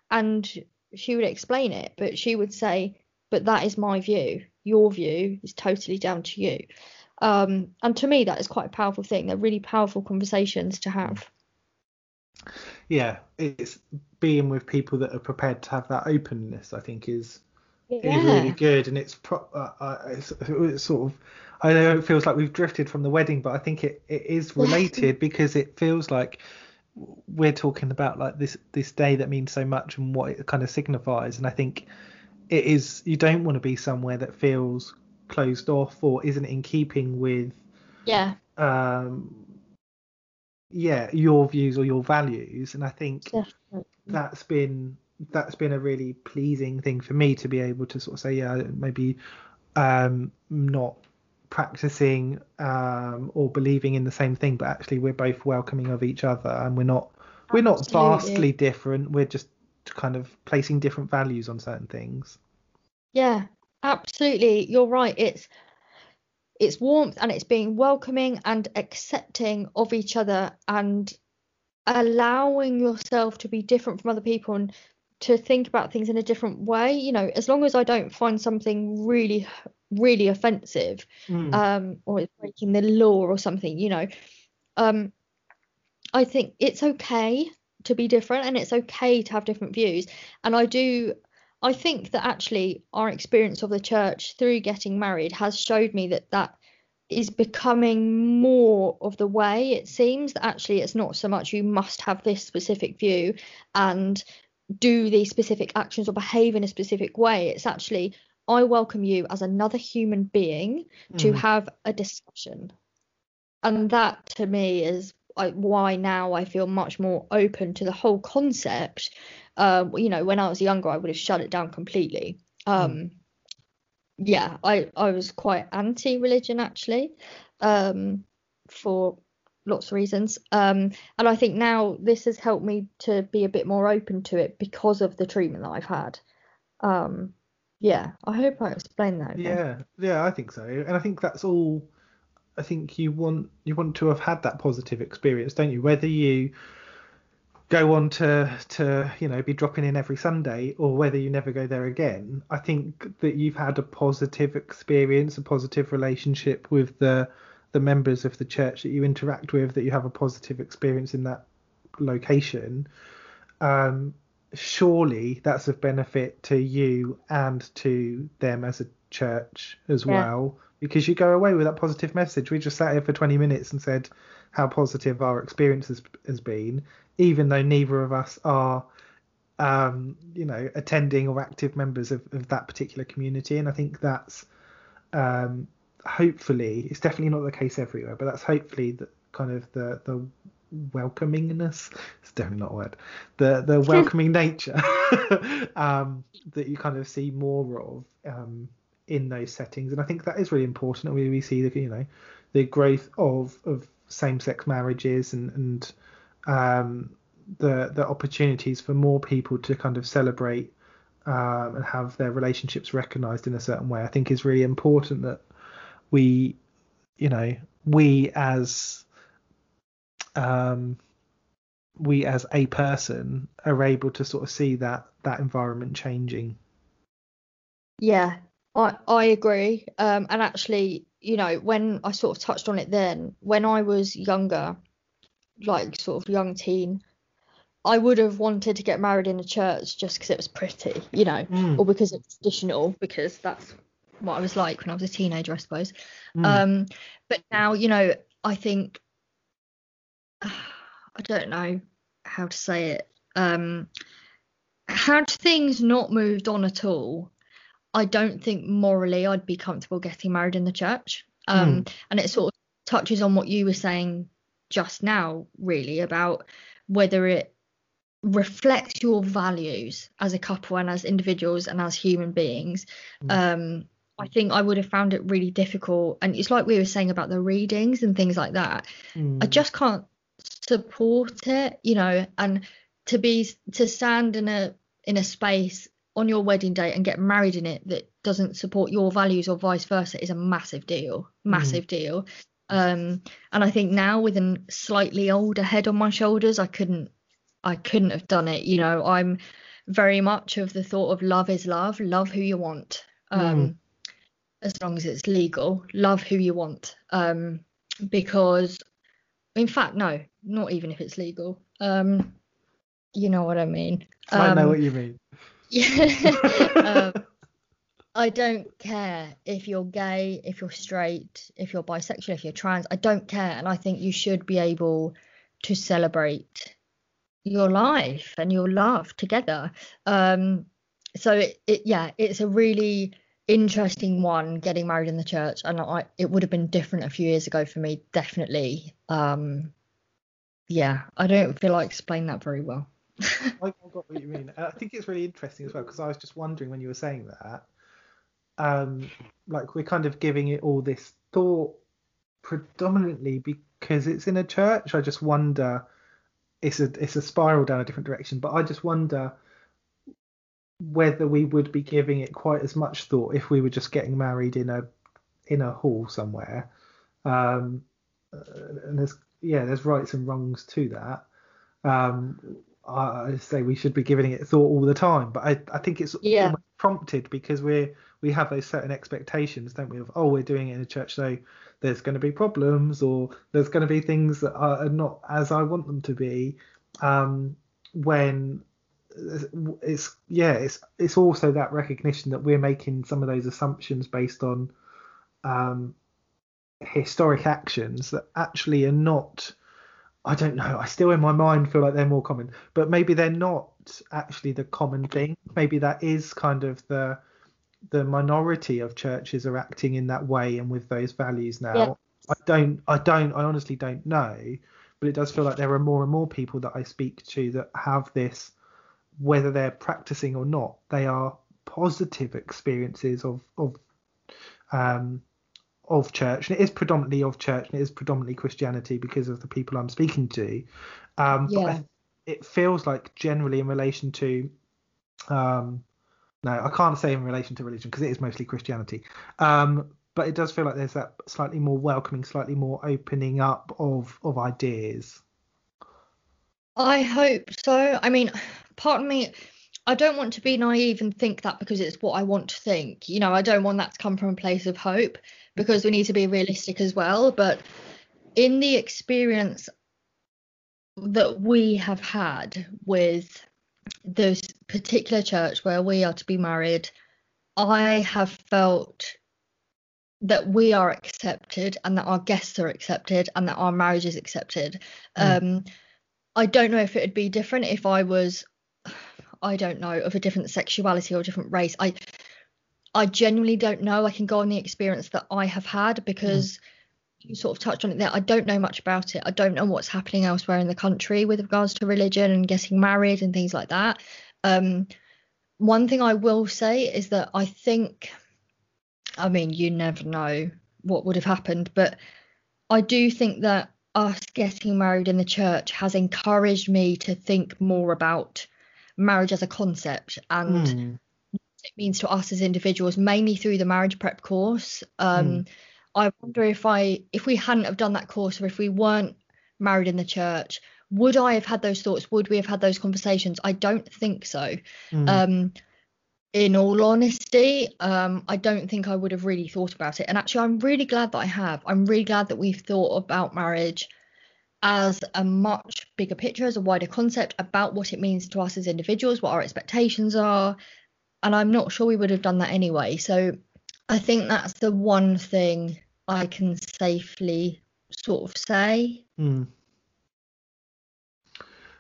And she would explain it, but she would say, "But that is my view. Your view is totally down to you." Um, and to me, that is quite a powerful thing. They're really powerful conversations to have. yeah, it's being with people that are prepared to have that openness. I think is is really good, and it's pro- uh, uh, it's, it's sort of. I know it feels like we've drifted from the wedding, but I think it, it is related because it feels like we're talking about like this this day that means so much and what it kind of signifies, and I think it is. You don't want to be somewhere that feels closed off or isn't in keeping with Yeah. um yeah your views or your values and i think Definitely. that's been that's been a really pleasing thing for me to be able to sort of say yeah maybe um not practicing um or believing in the same thing but actually we're both welcoming of each other and we're not we're not Absolutely. vastly different we're just kind of placing different values on certain things Yeah, absolutely. You're right. It's it's warmth and it's being welcoming and accepting of each other and allowing yourself to be different from other people and to think about things in a different way. You know, as long as I don't find something really, really offensive, Mm. um, or it's breaking the law or something, you know, um, I think it's okay to be different and it's okay to have different views. And I do, I think that actually our experience of the church through getting married has showed me that that is becoming more of the way. It seems that actually it's not so much you must have this specific view and do these specific actions or behave in a specific way. It's actually, I welcome you as another human being to Mhm. have a discussion. And that to me is I, why now I feel much more open to the whole concept. Um, you know, when I was younger, I would have shut it down completely. Um, yeah, I, I was quite anti-religion actually, um, for lots of reasons. Um, and I think now this has helped me to be a bit more open to it because of the treatment that I've had. Um, yeah, I hope I explained that. okay. Yeah, yeah, I think so, and I think that's all. I think you want you want to have had that positive experience, don't you? Whether you go on to to you know be dropping in every Sunday or whether you never go there again, I think that you've had a positive experience, a positive relationship with the the members of the church that you interact with, that you have a positive experience in that location. Um, surely that's of benefit to you and to them as a church as Yeah. well because you go away with that positive message we just sat here for 20 minutes and said how positive our experience has, has been even though neither of us are um you know attending or active members of, of that particular community and i think that's um hopefully it's definitely not the case everywhere but that's hopefully the kind of the the welcomingness it's definitely not a word the the welcoming nature um that you kind of see more of um in those settings, and I think that is really important. We we see the you know the growth of of same sex marriages and and um, the the opportunities for more people to kind of celebrate um, and have their relationships recognized in a certain way. I think is really important that we you know we as um, we as a person are able to sort of see that that environment changing. Yeah, I I agree. Um, and actually, you know, when I sort of touched on it then, when I was younger, like sort of young teen, I would have wanted to get married in a church just because it was pretty, you know, Mm. or because it's traditional, because that's what I was like when I was a teenager, I suppose. Mm. Um, but now, you know, I think I don't know how to say it. Um, had things not moved on at all, I don't think morally I'd be comfortable getting married in the church. Um, And it sort of touches on what you were saying just now, really, about whether it reflects your values as a couple and as individuals and as human beings. Um, I think I would have found it really difficult. And it's like we were saying about the readings and things like that. Mm. I just can't support it, you know, and to be to stand in a in a space on your wedding day and get married in it that doesn't support your values or vice versa is a massive deal, massive deal. Um, and I think now with a slightly older head on my shoulders, I couldn't I couldn't have done it. You know, I'm very much of the thought of love is love, love who you want. Um, as long as it's legal, love who you want. Um, because in fact, no, not even if it's legal. Um, you know what I mean. I know Um, what you mean. yeah. um, I don't care if you're gay, if you're straight, if you're bisexual, if you're trans. I don't care, and I think you should be able to celebrate your life and your love together. Um, so it, it, yeah, it's a really interesting one getting married in the church, and I, it would have been different a few years ago for me, definitely. Um, yeah, I don't feel like explain that very well. I I got what you mean. I think it's really interesting as well because I was just wondering when you were saying that, um, like we're kind of giving it all this thought predominantly because it's in a church. I just wonder, it's a it's a spiral down a different direction, but I just wonder whether we would be giving it quite as much thought if we were just getting married in a in a hall somewhere. Um, uh, and there's yeah, there's rights and wrongs to that. Um, I, say we should be giving it thought all the time, but I, I think it's Yeah. almost prompted because we're we have those certain expectations, don't we? Of oh, we're doing it in a church, so there's going to be problems, or there's going to be things that are are not as I want them to be. Um, when it's yeah, it's it's also that recognition that we're making some of those assumptions based on um, historic actions that actually are not I don't know. I still in my mind feel like they're more common, but maybe they're not actually the common thing. Maybe that is kind of the the minority of churches are acting in that way and with those values now. Yeah. I don't I don't I honestly don't know, but it does feel like there are more and more people that I speak to that have this whether they're practicing or not, they are positive experiences of of um of church and it is predominantly of church and it is predominantly christianity because of the people i'm speaking to um but Yeah. It feels like generally in relation to um no i can't say in relation to religion because it is mostly christianity um but it does feel like there's that slightly more welcoming slightly more opening up of of ideas I hope so. I mean, part of me, I don't want to be naive and think that because it's what I want to think. You know, I don't want that to come from a place of hope because we need to be realistic as well. But in the experience that we have had with this particular church where we are to be married, I have felt that we are accepted and that our guests are accepted and that our marriage is accepted. Mm. Um, I don't know if it would be different if I was, I don't know, of a different sexuality or a different race. I, I genuinely don't know. I can go on the experience that I have had because you sort of touched on it there. I don't know much about it. I don't know what's happening elsewhere in the country with regards to religion and getting married and things like that. Um, one thing I will say is that I think I mean, you never know what would have happened, but I do think that us getting married in the church has encouraged me to think more about marriage as a concept and Mm. It means to us as individuals, mainly through the marriage prep course. Um, Mm. I wonder if I, if we hadn't have done that course, or if we weren't married in the church, would I have had those thoughts? Would we have had those conversations? I don't think so. Mm. Um, in all honesty, um, I don't think I would have really thought about it. And actually, I'm really glad that I have. I'm really glad that we've thought about marriage as a much bigger picture, as a wider concept about what it means to us as individuals, what our expectations are. And I'm not sure we would have done that anyway. So I think that's the one thing I can safely sort of say. Mm.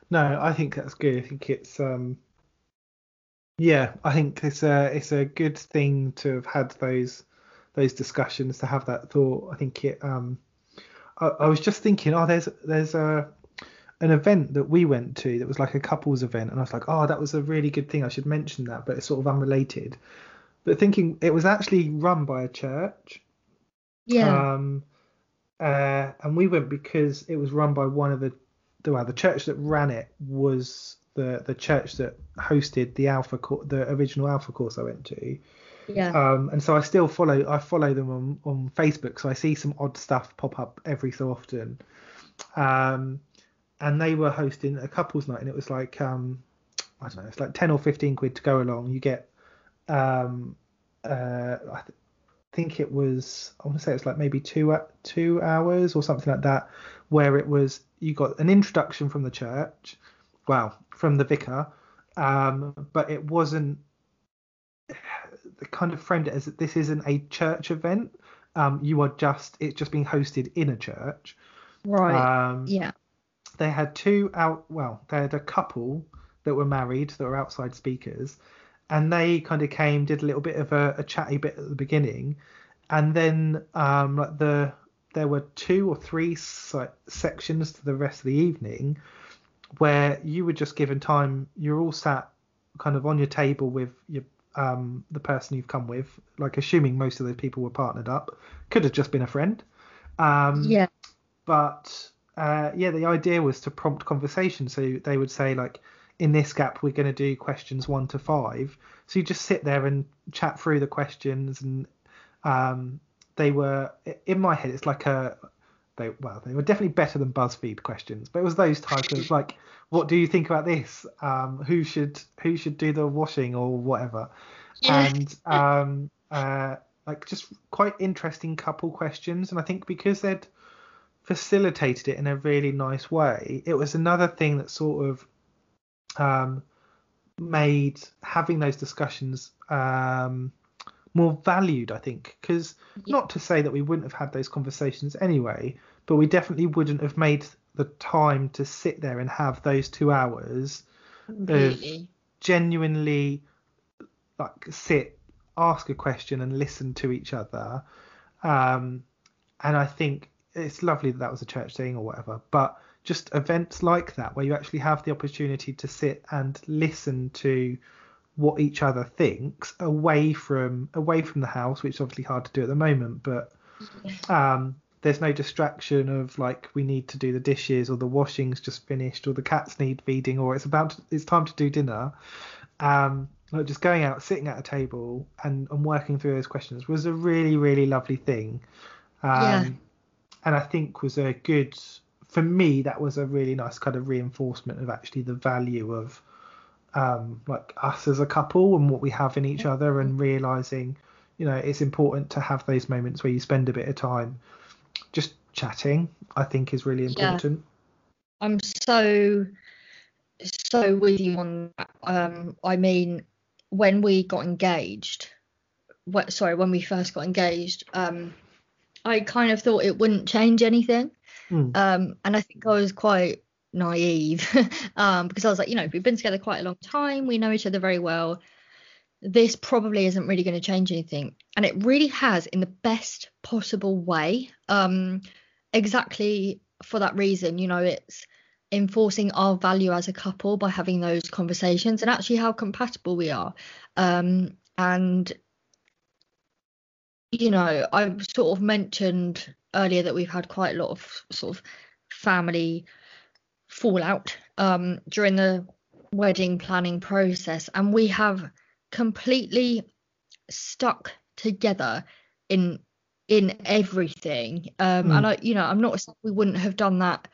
No, I think that's good. I think it's um yeah, I think it's a it's a good thing to have had those those discussions to have that thought. I think it um I, I was just thinking, oh there's there's a an event that we went to that was like a couples event and I was like, oh that was a really good thing. I should mention that, but it's sort of unrelated. But thinking it was actually run by a church. Yeah. Um, uh, and we went because it was run by one of the, the well, the church that ran it was the the church that hosted the Alpha the original Alpha course I went to. yeah. Um, and so I still follow I follow them on on Facebook, so I see some odd stuff pop up every so often. Um, and they were hosting a couples night, and it was like um, I don't know, it's like ten or fifteen quid to go along. You get um, uh, I th- think it was I want to say it's like maybe two uh, two hours or something like that, where it was you got an introduction from the church, well from the vicar, um, but it wasn't the kind of framed it as this isn't a church event. Um, you are just it's just being hosted in a church. right. Um, yeah. They had two out well they had a couple that were married that were outside speakers and they kind of came did a little bit of a, a chatty bit at the beginning and then um like the there were two or three se- sections to the rest of the evening where you were just given time you're all sat kind of on your table with your um the person you've come with like assuming most of those people were partnered up could have just been a friend um Yeah. but uh, yeah, the idea was to prompt conversation. So they would say like, in this gap, we're going to do questions one to five. So you just sit there and chat through the questions, and um, they were in my head. It's like a they well, they were definitely better than BuzzFeed questions, but it was those types of like, what do you think about this? Um, who should who should do the washing or whatever? Yeah. And um, uh, like just quite interesting couple questions, and I think because they'd facilitated it in a really nice way. It was another thing that sort of um, made having those discussions um, more valued, I think. Because not to say that we wouldn't have had those conversations anyway, but we definitely wouldn't have made the time to sit there and have those two hours of genuinely like sit, ask a question, and listen to each other. Um, and I think it's lovely that that was a church thing or whatever, but just events like that where you actually have the opportunity to sit and listen to what each other thinks away from away from the house, which is obviously hard to do at the moment, but um, there's no distraction of like we need to do the dishes or the washing's just finished or the cats need feeding or it's about to, it's time to do dinner. Um, like just going out, sitting at a table and, and working through those questions was a really really lovely thing. Um, Yeah. And I think was a good for me that was a really nice kind of reinforcement of actually the value of um, like us as a couple and what we have in each other and realizing you know it's important to have those moments where you spend a bit of time just chatting i think is really Yeah. important I'm so so with you on that. Um, I mean, when we got engaged, what, sorry, when we first got engaged, um, I kind of thought it wouldn't change anything. Hmm. Um, and I think I was quite naive um, because I was like, you know, we've been together quite a long time, we know each other very well. This probably isn't really going to change anything. And it really has in the best possible way. Um, exactly for that reason, you know, it's enforcing our value as a couple by having those conversations and actually how compatible we are. Um, and you know, I sort of mentioned earlier that we've had quite a lot of sort of family fallout um, during the wedding planning process, and we have completely stuck together in in everything. Um, Mm. And I, you know, I'm not saying we wouldn't have done that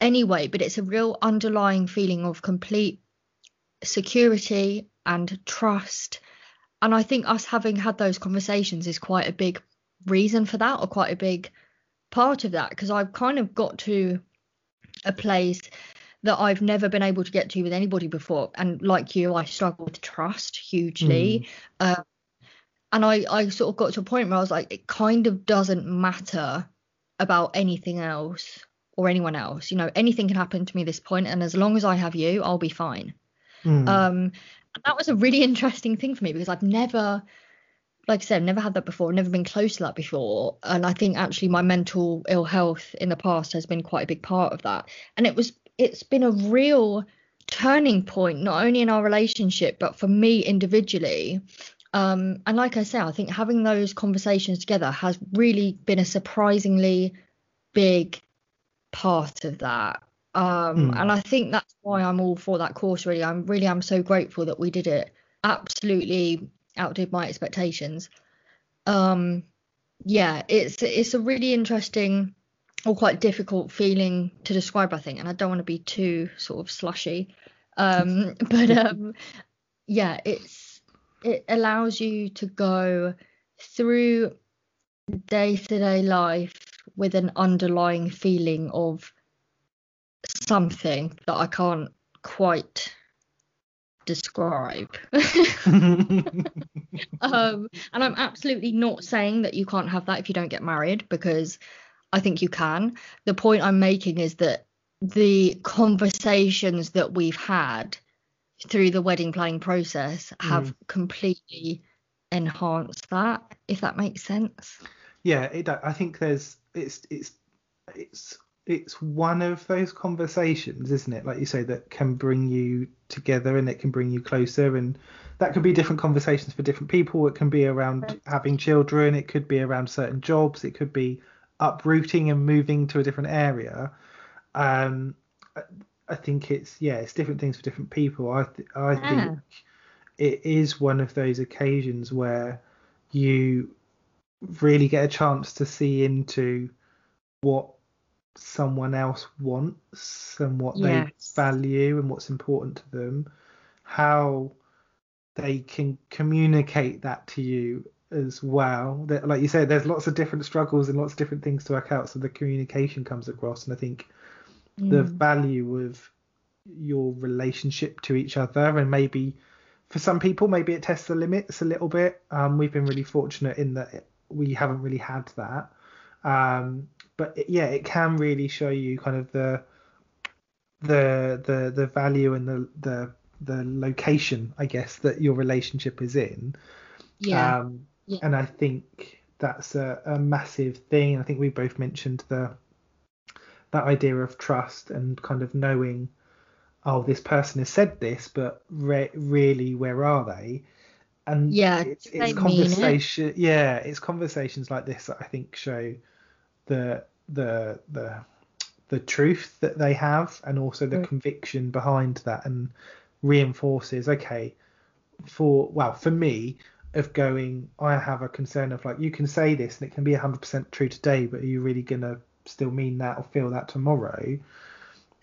anyway, but it's a real underlying feeling of complete security and trust. And I think us having had those conversations is quite a big reason for that, or quite a big part of that, because I've kind of got to a place that I've never been able to get to with anybody before. And like you, I struggle with trust hugely. Um, and I, I sort of got to a point where I was like, it kind of doesn't matter about anything else or anyone else. You know, anything can happen to me at this point, and as long as I have you, I'll be fine. Mm. Um, that was a really interesting thing for me because I've never, like I said, never had that before, never been close to that before. And I think actually my mental ill health in the past has been quite a big part of that. And it was, it's been a real turning point, not only in our relationship, but for me individually. Um, and like I say, I think having those conversations together has really been a surprisingly big part of that. Um, Hmm. And I think that's why I'm all for that course. Really, I'm really I'm so grateful that we did it. Absolutely outdid my expectations. Um, yeah, it's it's a really interesting or quite difficult feeling to describe, I think, and I don't want to be too sort of slushy. Um, but um, yeah, it's it allows you to go through day to day life with an underlying feeling of something that I can't quite describe. um, and I'm absolutely not saying that you can't have that if you don't get married because I think you can. The point I'm making is that the conversations that we've had through the wedding planning process have Mm. completely enhanced that, if that makes sense. yeah it, i think there's it's it's it's it's one of those conversations isn't it? Like you say that can bring you together and it can bring you closer and that could be different conversations for different people. It can be around having children. It could be around certain jobs. It could be uprooting and moving to a different area. Um i, I think it's yeah it's different things for different people. I th- i Yeah. think it is one of those occasions where you really get a chance to see into what someone else wants and what Yes. they value and what's important to them how they can communicate that to you as well that like you said there's lots of different struggles and lots of different things to work out so the communication comes across and i think the Mm. value of your relationship to each other and maybe for some people maybe it tests the limits a little bit um, we've been really fortunate in that we haven't really had that um, but it, yeah it can really show you kind of the the the the value and the the the location i guess that your relationship is in Yeah. um, Yeah. and I think that's a, a massive thing. I think we both mentioned the that idea of trust and kind of knowing, oh, this person has said this, but re- really, where are they? And Yeah, it's, it's mean it? conversation. Yeah, it's conversations like this that I think show the the the the truth that they have and also the Mm. conviction behind that and reinforces okay for well for me of going i have a concern of like you can say this and it can be 100% true today but are you really gonna still mean that or feel that tomorrow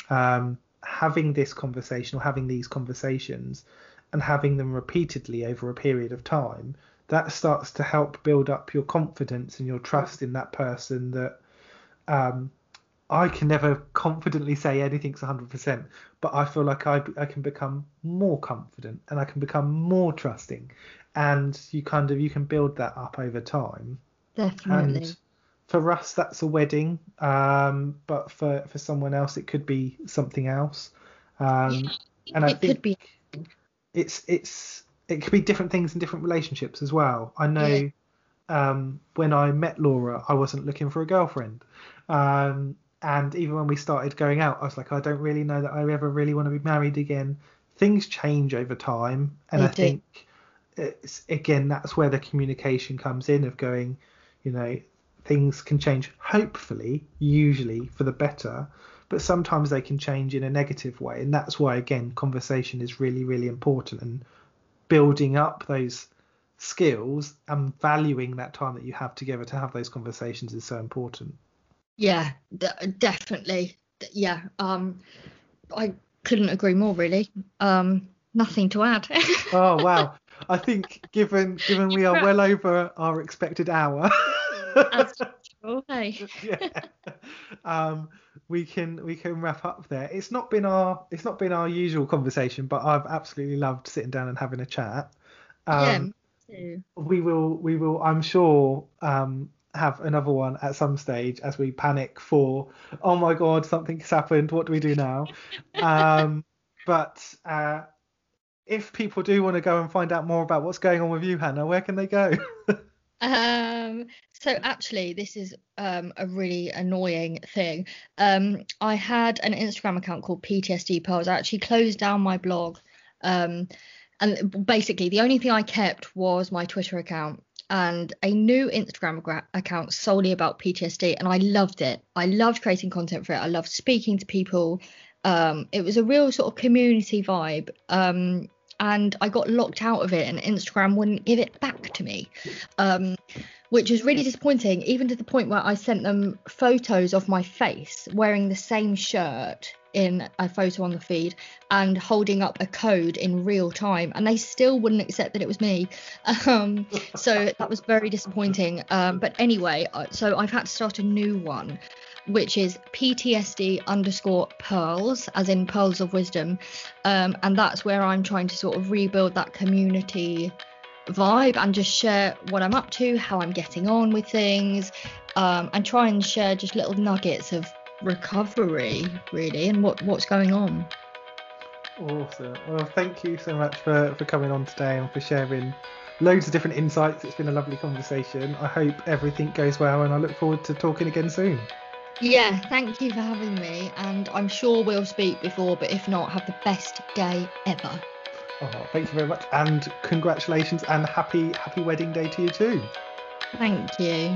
um having this conversation or having these conversations and having them repeatedly over a period of time that starts to help build up your confidence and your trust in that person that um I can never confidently say anything's 100%, but I feel like I, I can become more confident and I can become more trusting. And you kind of you can build that up over time. Definitely. And for us, that's a wedding. Um, but for, for someone else, it could be something else. Um, and I it think could be. it's it's it could be different things in different relationships as well. I know um, when I met Laura, I wasn't looking for a girlfriend. Um, and even when we started going out, I was like, I don't really know that I ever really want to be married again. Things change over time, and They I do. think it's, again, that's where the communication comes in of going, you know, things can change, hopefully, usually for the better, but sometimes they can change in a negative way. And that's why, again, conversation is really, really important and building up those skills and valuing that time that you have together to have those conversations is so important. Yeah, d- definitely. Yeah, um, I couldn't agree more. Really, um, nothing to add. oh wow! I think given given we are well over our expected hour. Okay. yeah. Um, we can we can wrap up there. It's not been our it's not been our usual conversation, but I've absolutely loved sitting down and having a chat. Um, yeah, we will we will I'm sure um, have another one at some stage as we panic for oh my god something's happened what do we do now um, but uh, if people do want to go and find out more about what's going on with you hannah where can they go um so actually this is um a really annoying thing um i had an instagram account called ptsd pearls i actually closed down my blog um and basically the only thing i kept was my twitter account and a new Instagram account solely about PTSD, and I loved it. I loved creating content for it. I loved speaking to people. Um, it was a real sort of community vibe. And I got locked out of it, and Instagram wouldn't give it back to me, um, which was really disappointing, even to the point where I sent them photos of my face wearing the same shirt in a photo on the feed and holding up a code in real time, and they still wouldn't accept that it was me. Um, so that was very disappointing. Um, but anyway, uh, so I've had to start a new one which is PTSD underscore pearls, as in pearls of wisdom. Um, and that's where I'm trying to sort of rebuild that community vibe and just share what I'm up to, how I'm getting on with things, um, and try and share just little nuggets of recovery, really, and what, what's going on. Awesome. Well, thank you so much for, for coming on today and for sharing loads of different insights. It's been a lovely conversation. I hope everything goes well, and I look forward to talking again soon. Yeah, thank you for having me, and I'm sure we'll speak before, but if not, have the best day ever. Oh, thank you very much, and congratulations, and happy happy wedding day to you too. Thank you.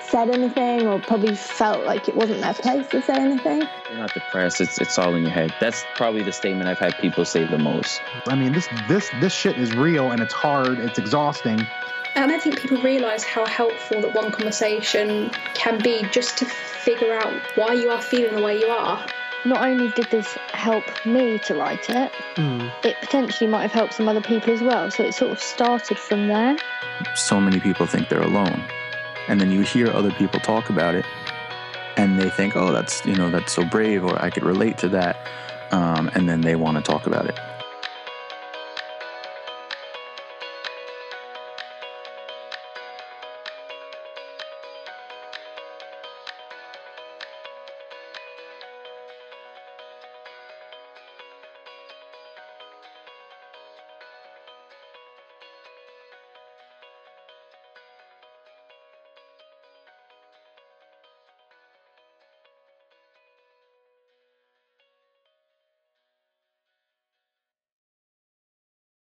said anything or probably felt like it wasn't their place to say anything. You're not depressed. It's it's all in your head. That's probably the statement I've had people say the most. I mean, this this this shit is real and it's hard. It's exhausting. And I don't think people realise how helpful that one conversation can be just to figure out why you are feeling the way you are. Not only did this help me to write it, mm. it potentially might have helped some other people as well. So it sort of started from there. So many people think they're alone. And then you hear other people talk about it and they think, oh, that's, you know, that's so brave or I could relate to that. Um, and then they want to talk about it.